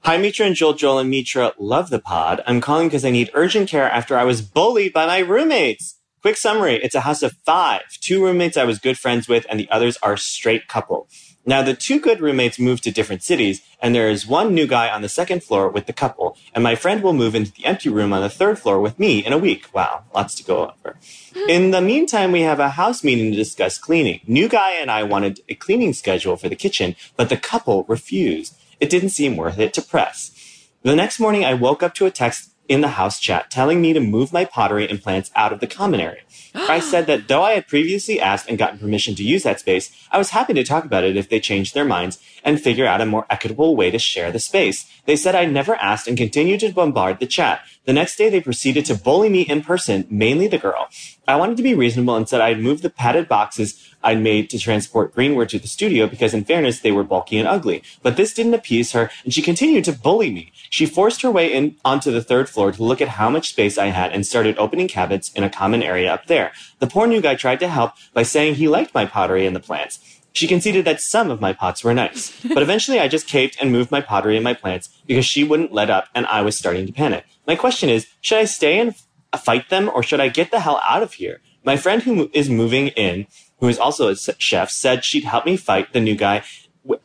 Hi, Mitra and Joel. Joel and Mitra love the pod. I'm calling because I need urgent care after I was bullied by my roommates. Quick summary it's a house of five. Two roommates I was good friends with, and the others are straight couple. Now, the two good roommates moved to different cities, and there is one new guy on the second floor with the couple, and my friend will move into the empty room on the third floor with me in a week. Wow, lots to go over. In the meantime, we have a house meeting to discuss cleaning. New guy and I wanted a cleaning schedule for the kitchen, but the couple refused. It didn't seem worth it to press. The next morning, I woke up to a text in the house chat telling me to move my pottery and plants out of the common area. I said that though I had previously asked and gotten permission to use that space, I was happy to talk about it if they changed their minds and figure out a more equitable way to share the space. They said I never asked and continued to bombard the chat. The next day, they proceeded to bully me in person, mainly the girl. I wanted to be reasonable and said I'd move the padded boxes I'd made to transport greenware to the studio because, in fairness, they were bulky and ugly. But this didn't appease her, and she continued to bully me. She forced her way in onto the third floor to look at how much space I had and started opening cabinets in a common area up there. The poor new guy tried to help by saying he liked my pottery and the plants. She conceded that some of my pots were nice. But eventually I just caved and moved my pottery and my plants because she wouldn't let up and I was starting to panic. My question is, should I stay and fight them or should I get the hell out of here? My friend who is moving in, who is also a chef, said she'd help me fight the new guy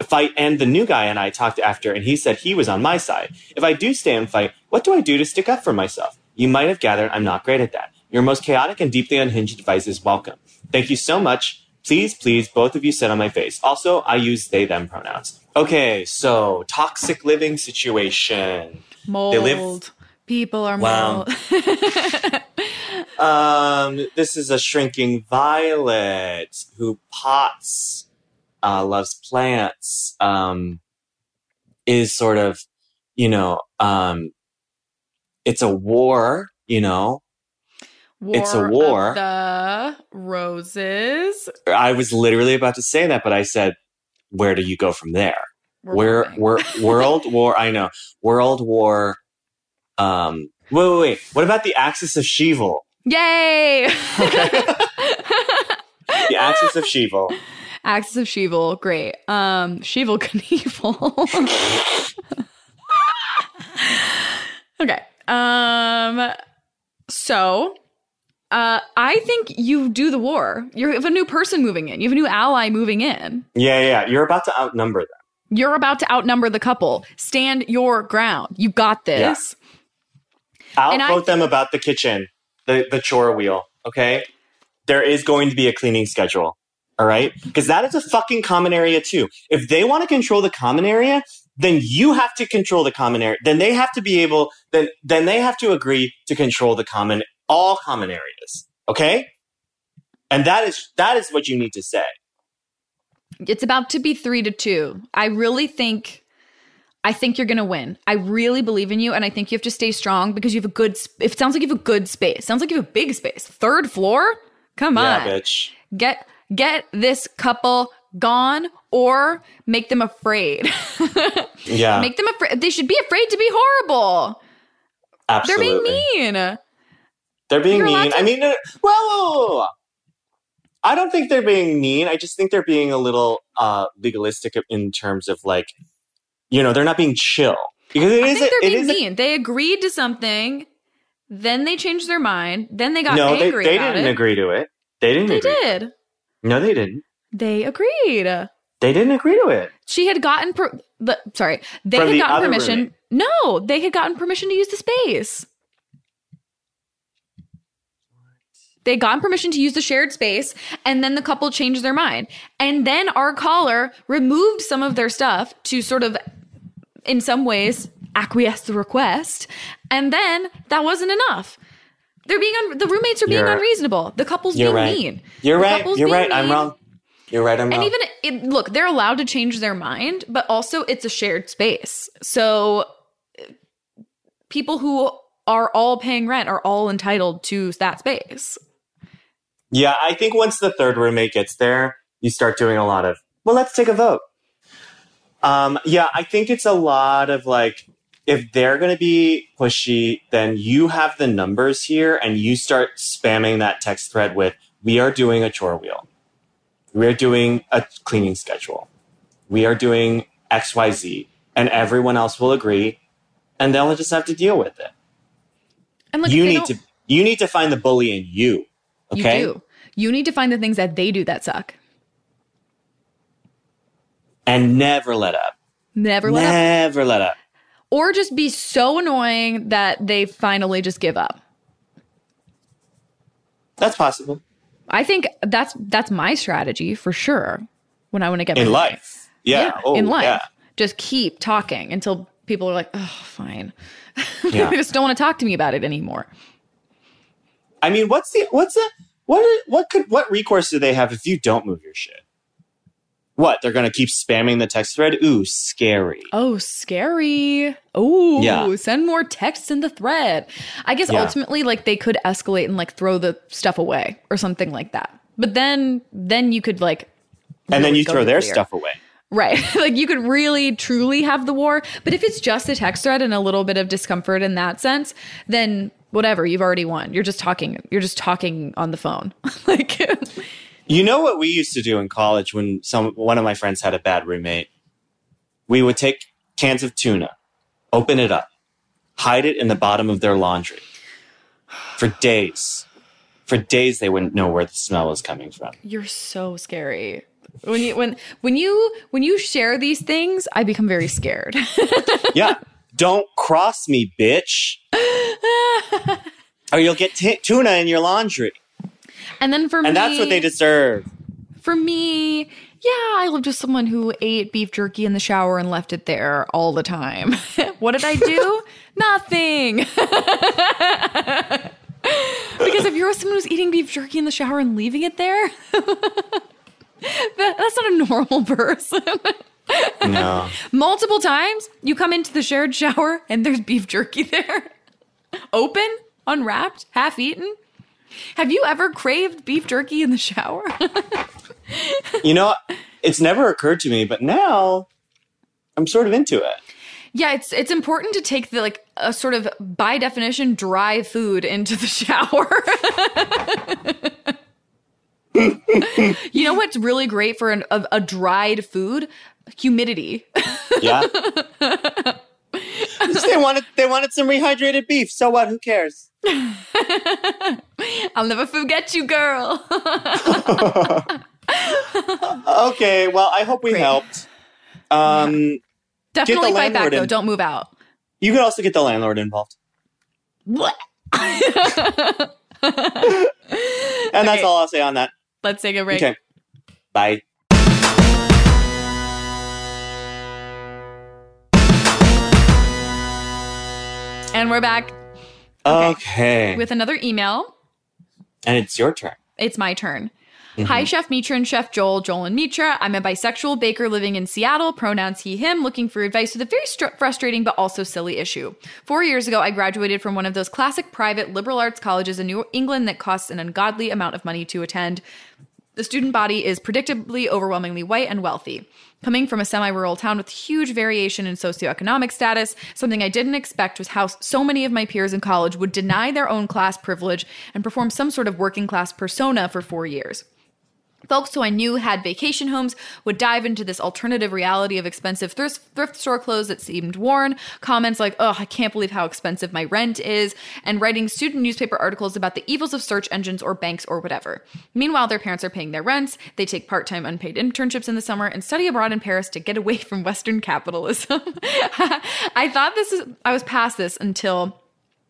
fight and the new guy and I talked after and he said he was on my side. If I do stay and fight, what do I do to stick up for myself? You might have gathered I'm not great at that. Your most chaotic and deeply unhinged advice is welcome. Thank you so much. Please, please, both of you sit on my face. Also, I use they them pronouns. Okay, so toxic living situation. Mold. live- People are Wow. mold. Um, this is a shrinking violet who pots, uh, loves plants, um, is sort of, you know, um, it's a war, you know. It's a of war. the roses. I was literally about to say that, but I said, where do you go from there? We're where, world war, I know, world war, um, wait, wait, wait. What about the axis of Sheevil? Yay! The axis of Sheevil. Axis of Sheevil, great. Um, Sheevil Knievel. okay. Um, so, uh, I think you do the war. You have a new person moving in. You have a new ally moving in. Yeah, yeah, you're about to outnumber them. You're about to outnumber the couple. Stand your ground. You got this. Outvote them about the kitchen, the, the chore wheel, okay? There is going to be a cleaning schedule, all right? Because that is a fucking common area too. If they want to control the common area, then you have to control the common area. Then they have to be able, then, then they have to agree to control the common, all common areas, okay? And that is, that is what you need to say. It's about to be three to two. I really think, I think you're gonna win. I really believe in you, and I think you have to stay strong because you have a good. sp- It sounds like you have a good space. Sounds like you have a big space. Third floor. Come Yeah, on, bitch. get get this couple gone or make them afraid. Yeah, make them afraid. They should be afraid to be horrible. absolutely. They're being mean. They're being You're mean. to- I mean, whoa. I don't think they're being mean. I just think they're being a little uh, legalistic in terms of like, you know, they're not being chill because it I is. think they're it being is a- they agreed to something, then they changed their mind, then they got no, they, angry they about didn't it. agree to it. They didn't. They agree. did. No, they didn't. They agreed. They didn't agree to it. She had gotten per- the sorry, they From had the gotten permission. roommate. No, they had gotten permission to use the space. They had gotten permission to use the shared space, and then the couple changed their mind. And then our caller removed some of their stuff to sort of, in some ways, acquiesce the request. And then that wasn't enough. They're being un- the roommates are being You're- unreasonable. The couple's being right. mean. You're The right. You're right. I'm wrong. You're right. I'm wrong. And wrong. even it, look, they're allowed to change their mind, but also it's a shared space. So people who are all paying rent are all entitled to that space. Yeah, I think once the third roommate gets there, you start doing a lot of, well, let's take a vote. Um, yeah, I think it's a lot of like, if they're going to be pushy, then you have the numbers here and you start spamming that text thread with, we are doing a chore wheel. We are doing a cleaning schedule. We are doing XYZ. And everyone else will agree. And they'll just have to deal with it. And like you need to you need to find the bully in you. Okay. You do. You need to find the things that they do that suck. And never let up. Never let up. never let up. Or just be so annoying that they finally just give up. That's possible. I think that's that's my strategy for sure. When I want to get In my- life. Yeah. Oh, in life. Yeah. Just keep talking until people are like, oh, fine. Yeah. they just don't want to talk to me about it anymore. I mean, what's the what's the what what could what recourse do they have if you don't move your shit? What they're gonna keep spamming the text thread? Ooh, scary. Oh, scary. Oh, Yeah. send more texts in the thread. I guess Yeah. ultimately like they could escalate and like throw the stuff away or something like that. But then then you could like and then you throw their nuclear. stuff away. Right. like you could really truly have the war. But if it's just a text thread and a little bit of discomfort in that sense, then whatever, you've already won. You're just talking you're just talking on the phone. like You know what we used to do in college when some one of my friends had a bad roommate? We would take cans of tuna, open it up, hide it in the bottom of their laundry. For days. For days they wouldn't know where the smell was coming from. you're so scary. When you when when you when you share these things, I become very scared. Yeah. Don't cross me, bitch. or you'll get t- tuna in your laundry. And then for me And that's what they deserve. For me, yeah, I lived with someone who ate beef jerky in the shower and left it there all the time. what did I do? Nothing. because if you're with someone who's eating beef jerky in the shower and leaving it there, that, that's not a normal person. No. Multiple times, you come into the shared shower and there's beef jerky there. Open, unwrapped, half eaten. Have you ever craved beef jerky in the shower? You know, it's never occurred to me, but now I'm sort of into it. Yeah, it's it's important to take the like a sort of by definition dry food into the shower. you know what's really great for an, a, a dried food? Humidity. Yeah. they wanted they wanted some rehydrated beef. So what? Who cares? I'll never forget you, girl. Okay. Well, I hope we Great. helped. Um, Definitely fight back landlord though. Don't move out. you can also get the landlord involved, What? and that's all I'll say on that. Let's take a break. Okay. Bye. And we're back Okay. with another email. and it's your turn. It's my turn. Mm-hmm. Hi, Chef Mitra and Chef Joel, Joel and Mitra. I'm a bisexual baker living in Seattle, pronouns he, him, looking for advice with a very str- frustrating but also silly issue. Four years ago, I graduated from one of those classic private liberal arts colleges in New England that costs an ungodly amount of money to attend. The student body is predictably overwhelmingly white and wealthy. Coming from a semi rural town with huge variation in socioeconomic status, something I didn't expect was how so many of my peers in college would deny their own class privilege and perform some sort of working class persona for four years. Folks who I knew had vacation homes would dive into this alternative reality of expensive thrift, thrift store clothes that seemed worn, comments like, oh, I can't believe how expensive my rent is, and writing student newspaper articles about the evils of search engines or banks or whatever. Meanwhile, their parents are paying their rents, they take part time unpaid internships in the summer, and study abroad in Paris to get away from Western capitalism. I thought this is, I was past this until.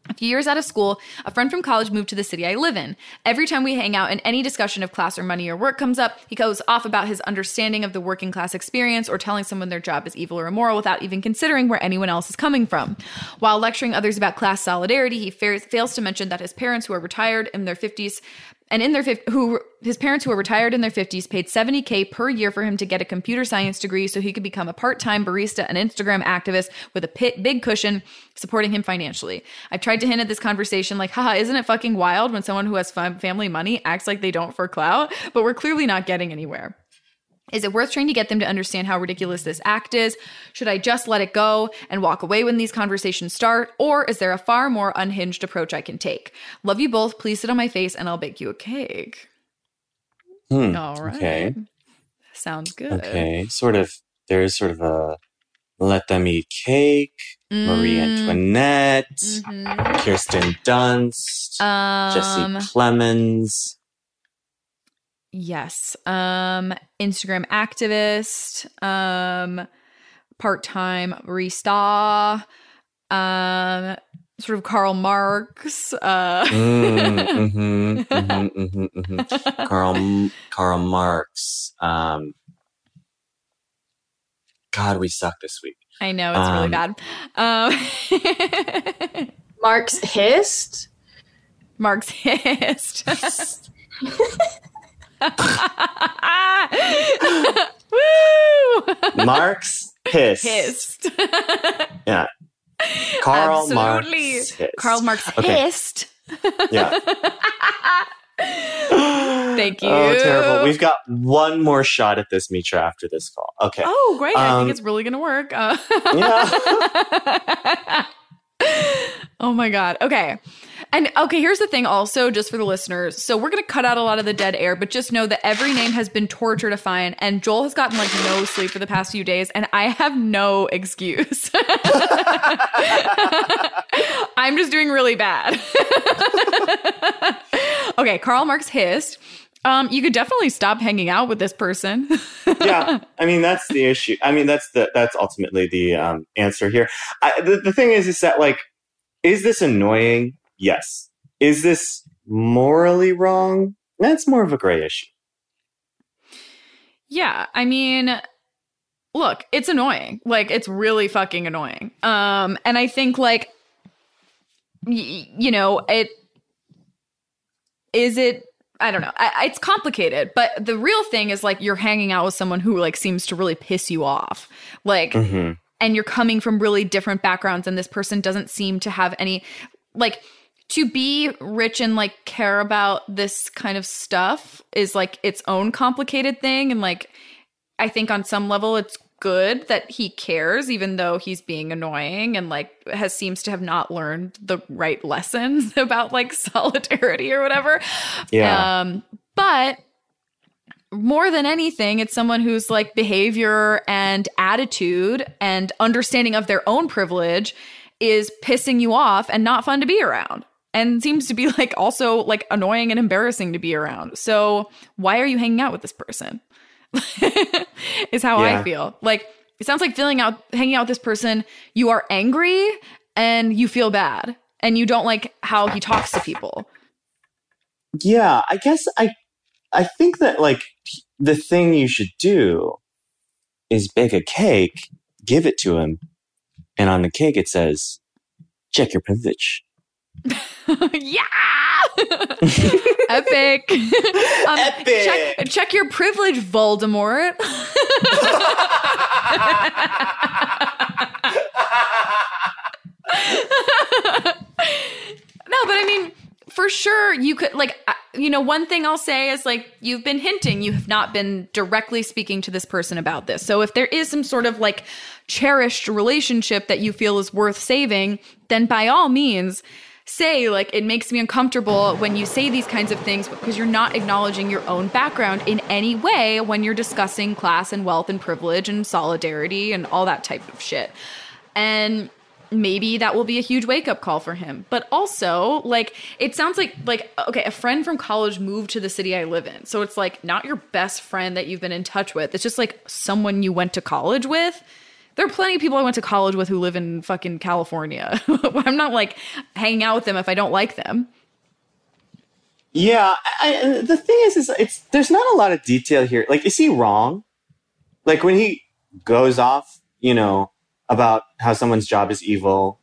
A few years out of school, a friend from college moved to the city I live in. Every time we hang out and any discussion of class or money or work comes up, he goes off about his understanding of the working class experience or telling someone their job is evil or immoral without even considering where anyone else is coming from. While lecturing others about class solidarity, he fa- fails to mention that his parents, who are retired in their 50s, and in their fif- who his parents who were retired in their 50s paid 70k per year for him to get a computer science degree so he could become a part-time barista and Instagram activist with a pit, big cushion supporting him financially. I've tried to hint at this conversation like, haha, isn't it fucking wild when someone who has fam- family money acts like they don't for clout? But we're clearly not getting anywhere. Is it worth trying to get them to understand how ridiculous this act is? Should I just let it go and walk away when these conversations start? Or is there a far more unhinged approach I can take? Love you both. Please sit on my face and I'll bake you a cake. Hmm. All right. Okay. Sounds good. Okay. Sort of. There is sort of a let them eat cake. Marie Mm, Antoinette. mhm. Kirsten Dunst. Um, Jesse Plemons. Yes. Um, Instagram activist, um, part-time barista, um, sort of Karl Marx, uh, Mm, mhm, mhm, mhm, mhm. Karl Karl Marx. Um, God, we suck this week. I know it's really Um, bad. Um, Mark's hissed. Marxist. Woo! Marx pissed. Pissed. Yeah. Karl Absolutely. Marx pissed. Karl Marx Okay. hissed. Yeah. Thank you. Oh, terrible. We've got one more shot at this, Mitra, after this call. Okay. Oh, great. I Um, think it's really going to work. Uh, Yeah. oh my God. Okay. And okay, here's the thing also, just for the listeners. So we're going to cut out a lot of the dead air, but just know that every name has been torture to find. And Joel has gotten like no sleep for the past few days, and I have no excuse. I'm just doing really bad. okay, Karl Marx hissed. Um, you could definitely stop hanging out with this person. yeah i mean that's the issue i mean that's the that's ultimately the um, answer here I, the, the thing is is that like is this annoying yes is this morally wrong that's more of a gray issue Yeah, I mean, look, it's annoying. Like it's really fucking annoying. Um and I think like y- you know, it is it I don't know. I, it's complicated, but the real thing is like you're hanging out with someone who like seems to really piss you off. Like hmm and you're coming from really different backgrounds and this person doesn't seem to have any like to be rich and like care about this kind of stuff is like its own complicated thing. And like i think on some level it's good that he cares even though he's being annoying and like has seems to have not learned the right lessons about like solidarity or whatever. Yeah. Um, but more than anything, it's someone whose like behavior and attitude and understanding of their own privilege is pissing you off and not fun to be around. And seems to be like also like annoying and embarrassing to be around. So why are you hanging out with this person? is how Yeah. I feel. Like it sounds like feeling out hanging out with this person, you are angry and you feel bad and you don't like how he talks to people. yeah i guess i i think that like the thing you should do is bake a cake give it to him and on the cake it says check your privilege yeah! Epic. Um, Epic. check, check your privilege voldemort. No but i mean for sure you could like uh, you know one thing i'll say is like you've been hinting you have not been directly speaking to this person about this. So if there is some sort of like cherished relationship that you feel is worth saving then by all means say like it makes me uncomfortable when you say these kinds of things because you're not acknowledging your own background in any way when you're discussing class and wealth and privilege and solidarity and all that type of shit. And maybe that will be a huge wake up call for him. But also like it sounds like like okay a friend from college moved to the city i live in. So it's like not your best friend that you've been in touch with. It's just like someone you went to college with there are plenty of people i went to college with who live in fucking california i'm not like hanging out with them if i don't like them Yeah, I, the thing is, is it's there's not a lot of detail here. Like, is he wrong? Like when he goes off, you know, about how someone's job is evil,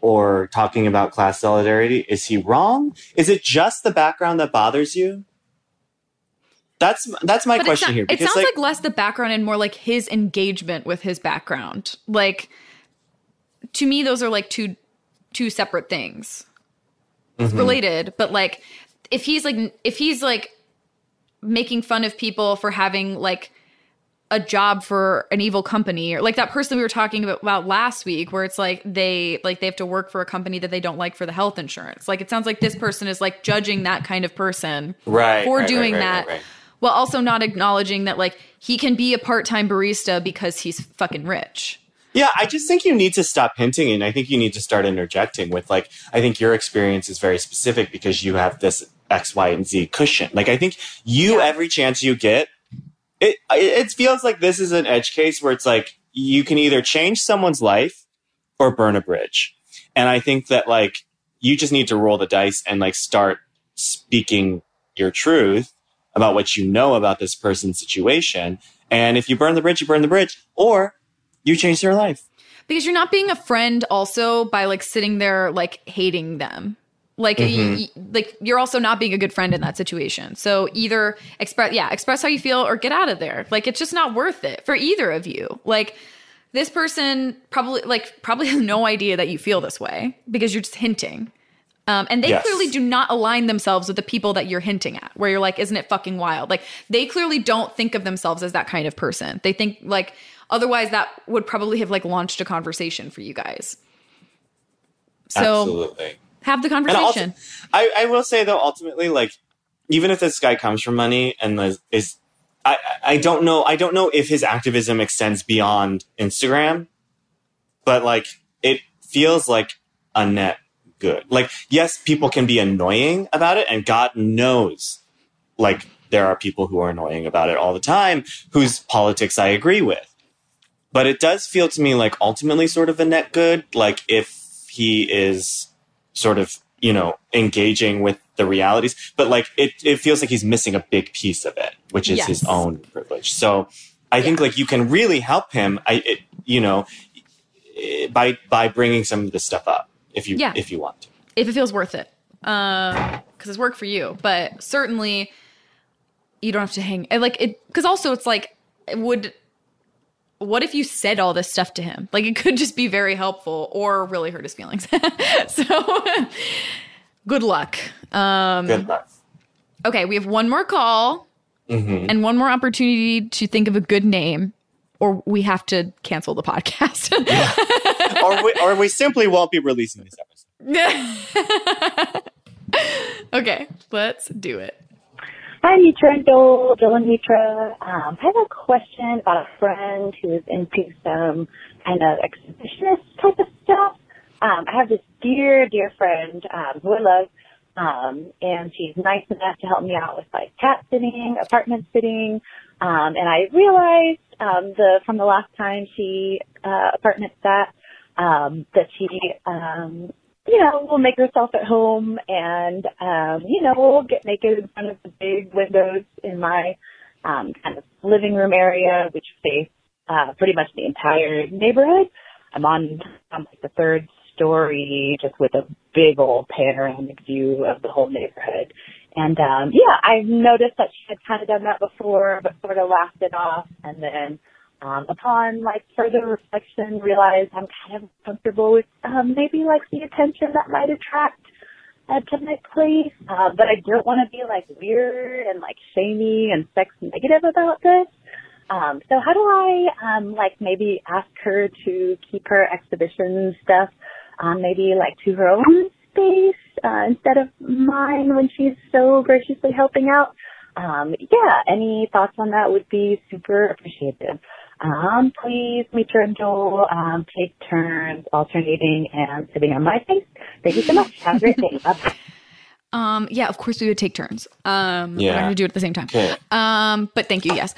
or talking about class solidarity, is he wrong? Is it just the background that bothers you? That's that's my But question not, here. it sounds like, less the background and more like his engagement with his background. Like to me, those are like two two separate things. Mhm. related, but like if he's like if he's like making fun of people for having like a job for an evil company or like that person we were talking about, about last week where it's like they like they have to work for a company that they don't like for the health insurance like it sounds like this person is like judging that kind of person Right, for right, doing right, that right, right. While also not acknowledging that like he can be a part-time barista because he's fucking rich Yeah, I just think you need to stop hinting and I think you need to start interjecting with like I think your experience is very specific because you have this X, Y, and Z cushion. Like I think you Yeah. every chance you get, it it feels like this is an edge case where it's like you can either change someone's life or burn a bridge. And I think that like you just need to roll the dice and like start speaking your truth about what you know about this person's situation. And if you burn the bridge, you burn the bridge, or you change their life. because you're not being a friend also by like sitting there like hating them like Mhm. y- like you're also not being a good friend in that situation so either express yeah express how you feel or get out of there like it's just not worth it for either of you like this person probably like probably has no idea that you feel this way because you're just hinting um, and they Yes. clearly do not align themselves with the people that you're hinting at, where you're like, isn't it fucking wild? Like, they clearly don't think of themselves as that kind of person. They think, like, otherwise that would probably have, like, launched a conversation for you guys. So Absolutely. have the conversation. I, I will say though, ultimately, like, even if this guy comes from money and is, is I, I don't know, I don't know if his activism extends beyond Instagram, but like, it feels like a net good. Like, yes, people can be annoying about it, and God knows, like, there are people who are annoying about it all the time whose politics I agree with. But it does feel to me like ultimately sort of a net good. Like, if he is sort of you know engaging with the realities but like it, it feels like he's missing a big piece of it which is his own privilege so i think like you can really help him i it, you know by by bringing some of this stuff up if you Yeah. if you want to if it feels worth it. Um, because it's work for you, but certainly you don't have to hang like it. Because also, it's like, it would what if you said all this stuff to him? Like, it could just be very helpful or really hurt his feelings. so, good luck. Um, good luck okay, we have one more call hmm and one more opportunity to think of a good name, or we have to cancel the podcast. or, we, or we simply won't be releasing this episode okay, let's do it. Hi, Mitra and Joel, Joel and Mitra. Um, I have a question about a friend who is into some kind of exhibitionist type of stuff. Um, I have this dear, dear friend um, who I love, um, and she's nice enough to help me out with like cat sitting, apartment sitting, um, and I realized um, the from the last time she uh, apartment sat um, that she um, you know, will make herself at home and, um, you know, we'll get naked in front of the big windows in my, um, kind of living room area, which face, uh, pretty much the entire neighborhood. I'm on, on like the third story, just with a big old panoramic view of the whole neighborhood. And, um, yeah, I've noticed that she had kind of done that before, but sort of laughed it off. And then, um, upon like further reflection, realized I'm kind of comfortable with um, maybe like the attention that might attract uh, to my place, uh, but I don't want to be like weird and like shamey and sex negative about this. Um, so how do I um, like maybe ask her to keep her exhibition stuff um, maybe like to her own space uh, instead of mine when she's so graciously helping out? Um, yeah, any thoughts on that would be super appreciated. Um, please, Mitra and Joel, um, take turns alternating and sitting on my face. Thank you so much. Have a great day. Bye. Um, yeah, of course we would take turns. Um, yeah. we're not gonna do it at the same time. Um, but thank you. Yes.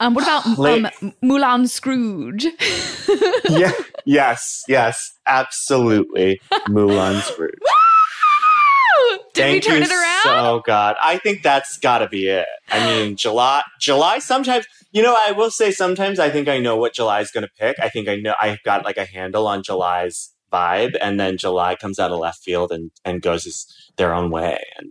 Um, what about Late. um, Moulin Scrooge? yeah yes yes absolutely Moulin Scrooge Did we turn you it around? So God, I think that's got to be it. I mean, July. July. Sometimes, you know, I will say sometimes I think I know what July is going to pick. I think I know I've got like a handle on July's vibe, and then July comes out of left field and and goes their own way. And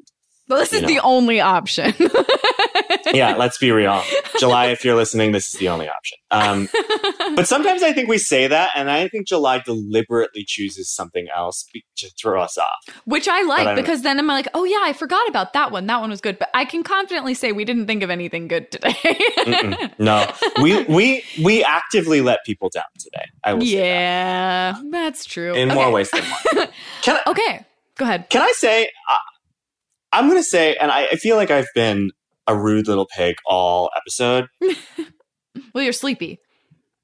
This is know. the only option. yeah, let's be real. July, if you're listening, this is the only option. Um, but sometimes I think we say that, and I think July deliberately chooses something else be- to throw us off. Which I I like don't- because then I'm like, oh yeah, I forgot about that one. That one was good. But I can confidently say we didn't think of anything good today. No, we we we actively let people down today. I will say yeah, that's true. in okay. more ways than one. Can I, Okay, go ahead. can I say? Uh, I'm going to say, and I, I feel like I've been a rude little pig all episode. Well, you're sleepy.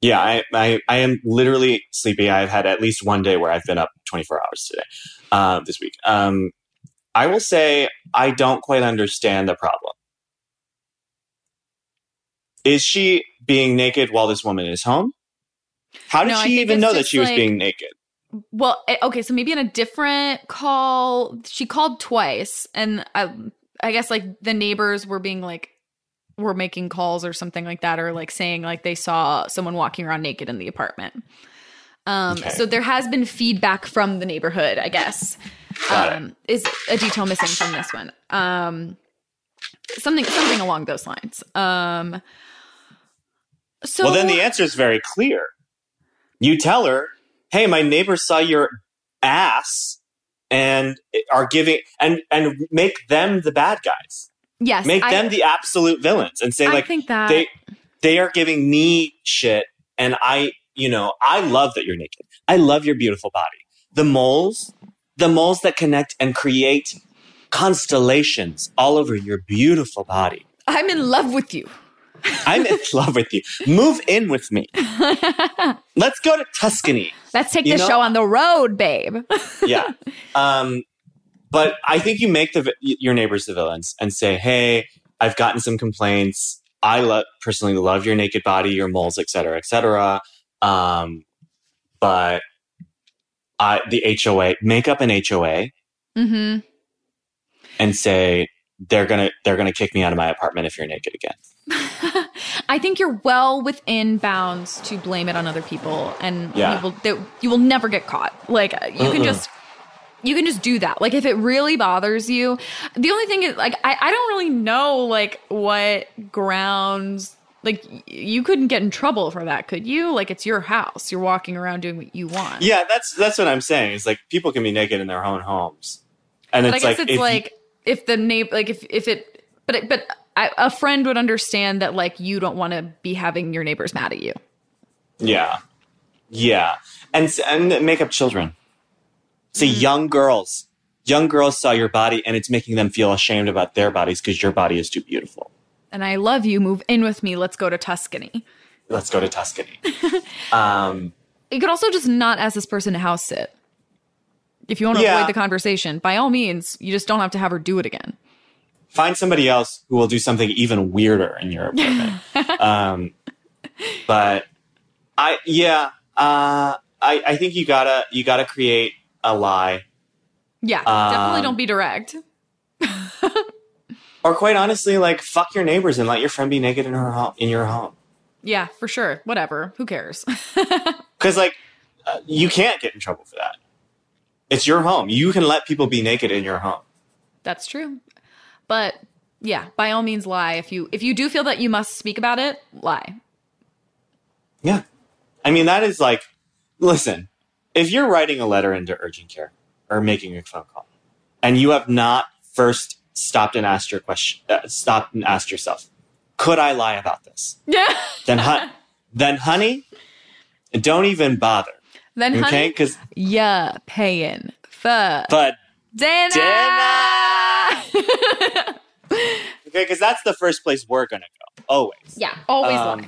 Yeah, I, I, I am literally sleepy. I've had at least one day where I've been up 24 hours today, uh, this week. Um, I will say I don't quite understand the problem. Is she being naked while this woman is home? How did No, she even know that she was being naked? Well, eh, okay, so maybe in a different call, she called twice, and I, I guess like the neighbors were being like, were making calls or something like that, or like saying like they saw someone walking around naked in the apartment. Um, Okay. so there has been feedback from the neighborhood, I guess. Um, is a detail missing from this one? Um, something, something along those lines. Um, so well, then the answer is very clear. You tell her, "Hey, my neighbor saw your ass." And are giving and and make them the bad guys. yes, Make I, them the absolute villains and say I like think that they they are giving me shit and i you know i love that you're naked i love your beautiful body the moles the moles that connect and create constellations all over your beautiful body I'm in love with you. I'm in love with you. Move in with me. Let's go to tuscany. Let's take You the know- show on the road, babe. yeah. Um but i think you make the your neighbors the villains and say hey i've gotten some complaints. I lo- personally love your naked body your moles etc., cetera et cetera. Um but I, the hoa make up an hoa hmm and say they're gonna they're gonna kick me out of my apartment if you're naked again I think you're well within bounds to blame it on other people, and Yeah. you will that you will never get caught. Like uh, you can just you can just do that. Like if it really bothers you, the only thing is like I, I don't really know like what grounds like you couldn't get in trouble for that, could you? Like it's your house, you're walking around doing what you want. yeah that's that's what i'm saying is like people can be naked in their own homes and but I it's guess like it's if you- like if the neighbor like if if it but it, but I, a friend would understand that like you don't want to be having your neighbors mad at you. Yeah, yeah, and and make up children. See, young girls, young girls saw your body, and it's making them feel ashamed about their bodies because your body is too beautiful. And I love you. Move in with me. Let's go to Tuscany. Let's go to Tuscany. um, You could also just not ask this person to house sit. If you want to Yeah. avoid the conversation, by all means, you just don't have to have her do it again. Find somebody else who will do something even weirder in your apartment. um, but I, yeah, uh, I, I think you gotta you gotta create a lie, Yeah, definitely Um, don't be direct. or quite honestly, like fuck your neighbors and let your friend be naked in her home in your home. Yeah, for sure. Whatever. Who cares? Because like uh, you can't get in trouble for that. It's your home. You can let people be naked in your home. That's true. But yeah, by all means lie. If you if you do feel that you must speak about it, lie. Yeah. I mean that is like listen, if you're writing a letter into urgent care or making a phone call and you have not first stopped and asked your question uh, stopped and asked yourself, could I lie about this? Yeah. Then hu- then honey, don't even bother. then Okay? honey, Cuz yeah, paying for but dinner. Okay, cuz that's the first place we're going to go. Always. yeah, always Um, lie.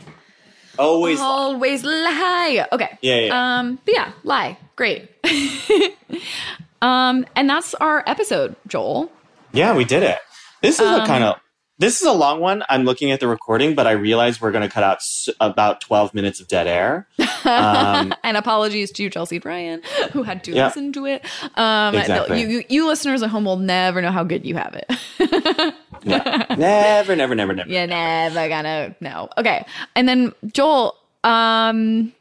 Always lie. Always lie. Okay. Yeah, yeah. Um, but yeah, lie. Great. um, and that's our episode, Joel. Yeah, we did it. This is a Um, kind of this is a long one. I'm looking at the recording, but I realize we're going to cut out s- about 12 minutes of dead air. Um, and apologies to Chelsea Bryan, who had to Yeah. listen to it. Um, Exactly. you, you, you listeners at home will never know how good you have it. yeah. never, never, never, never. You're never gonna know. Okay. And then Joel, um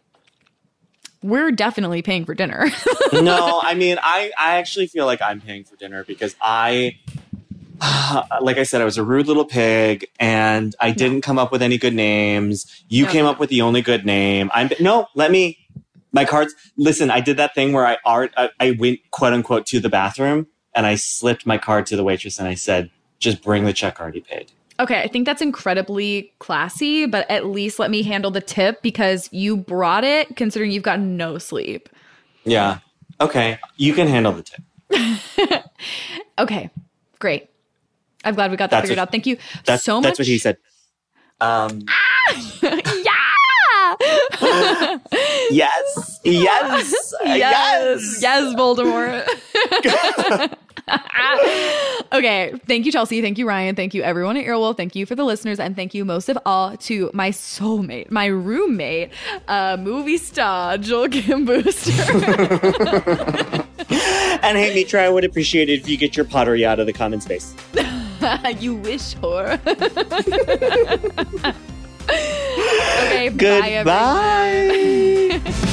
we're definitely paying for dinner. no, I mean, I, I actually feel like I'm paying for dinner because I, like I said, I was a rude little pig and I didn't come up with any good names. You No. came up with the only good name. I'm no, let me. My cards. Listen, I did that thing where I art. I, I went quote unquote to the bathroom and I slipped my card to the waitress and I said, "Just bring the check already paid." okay, I think that's incredibly classy, but at least let me handle the tip because you brought it considering you've gotten no sleep. Yeah. Okay. You can handle the tip. Okay, great. I'm glad we got that That's figured what- out. Thank you so much. that's what he said. Um. yeah. Yes. Yes. yes. Yes, Voldemort. okay. Thank you, Chelsea. Thank you, Ryan. Thank you, everyone at Earwolf. Thank you for the listeners. And thank you most of all to my soulmate, my roommate, uh, movie star, Joel Kim Booster. And hey, Mitra, I would appreciate it if you get your pottery out of the common space. you wish, whore. okay, Goodbye. bye.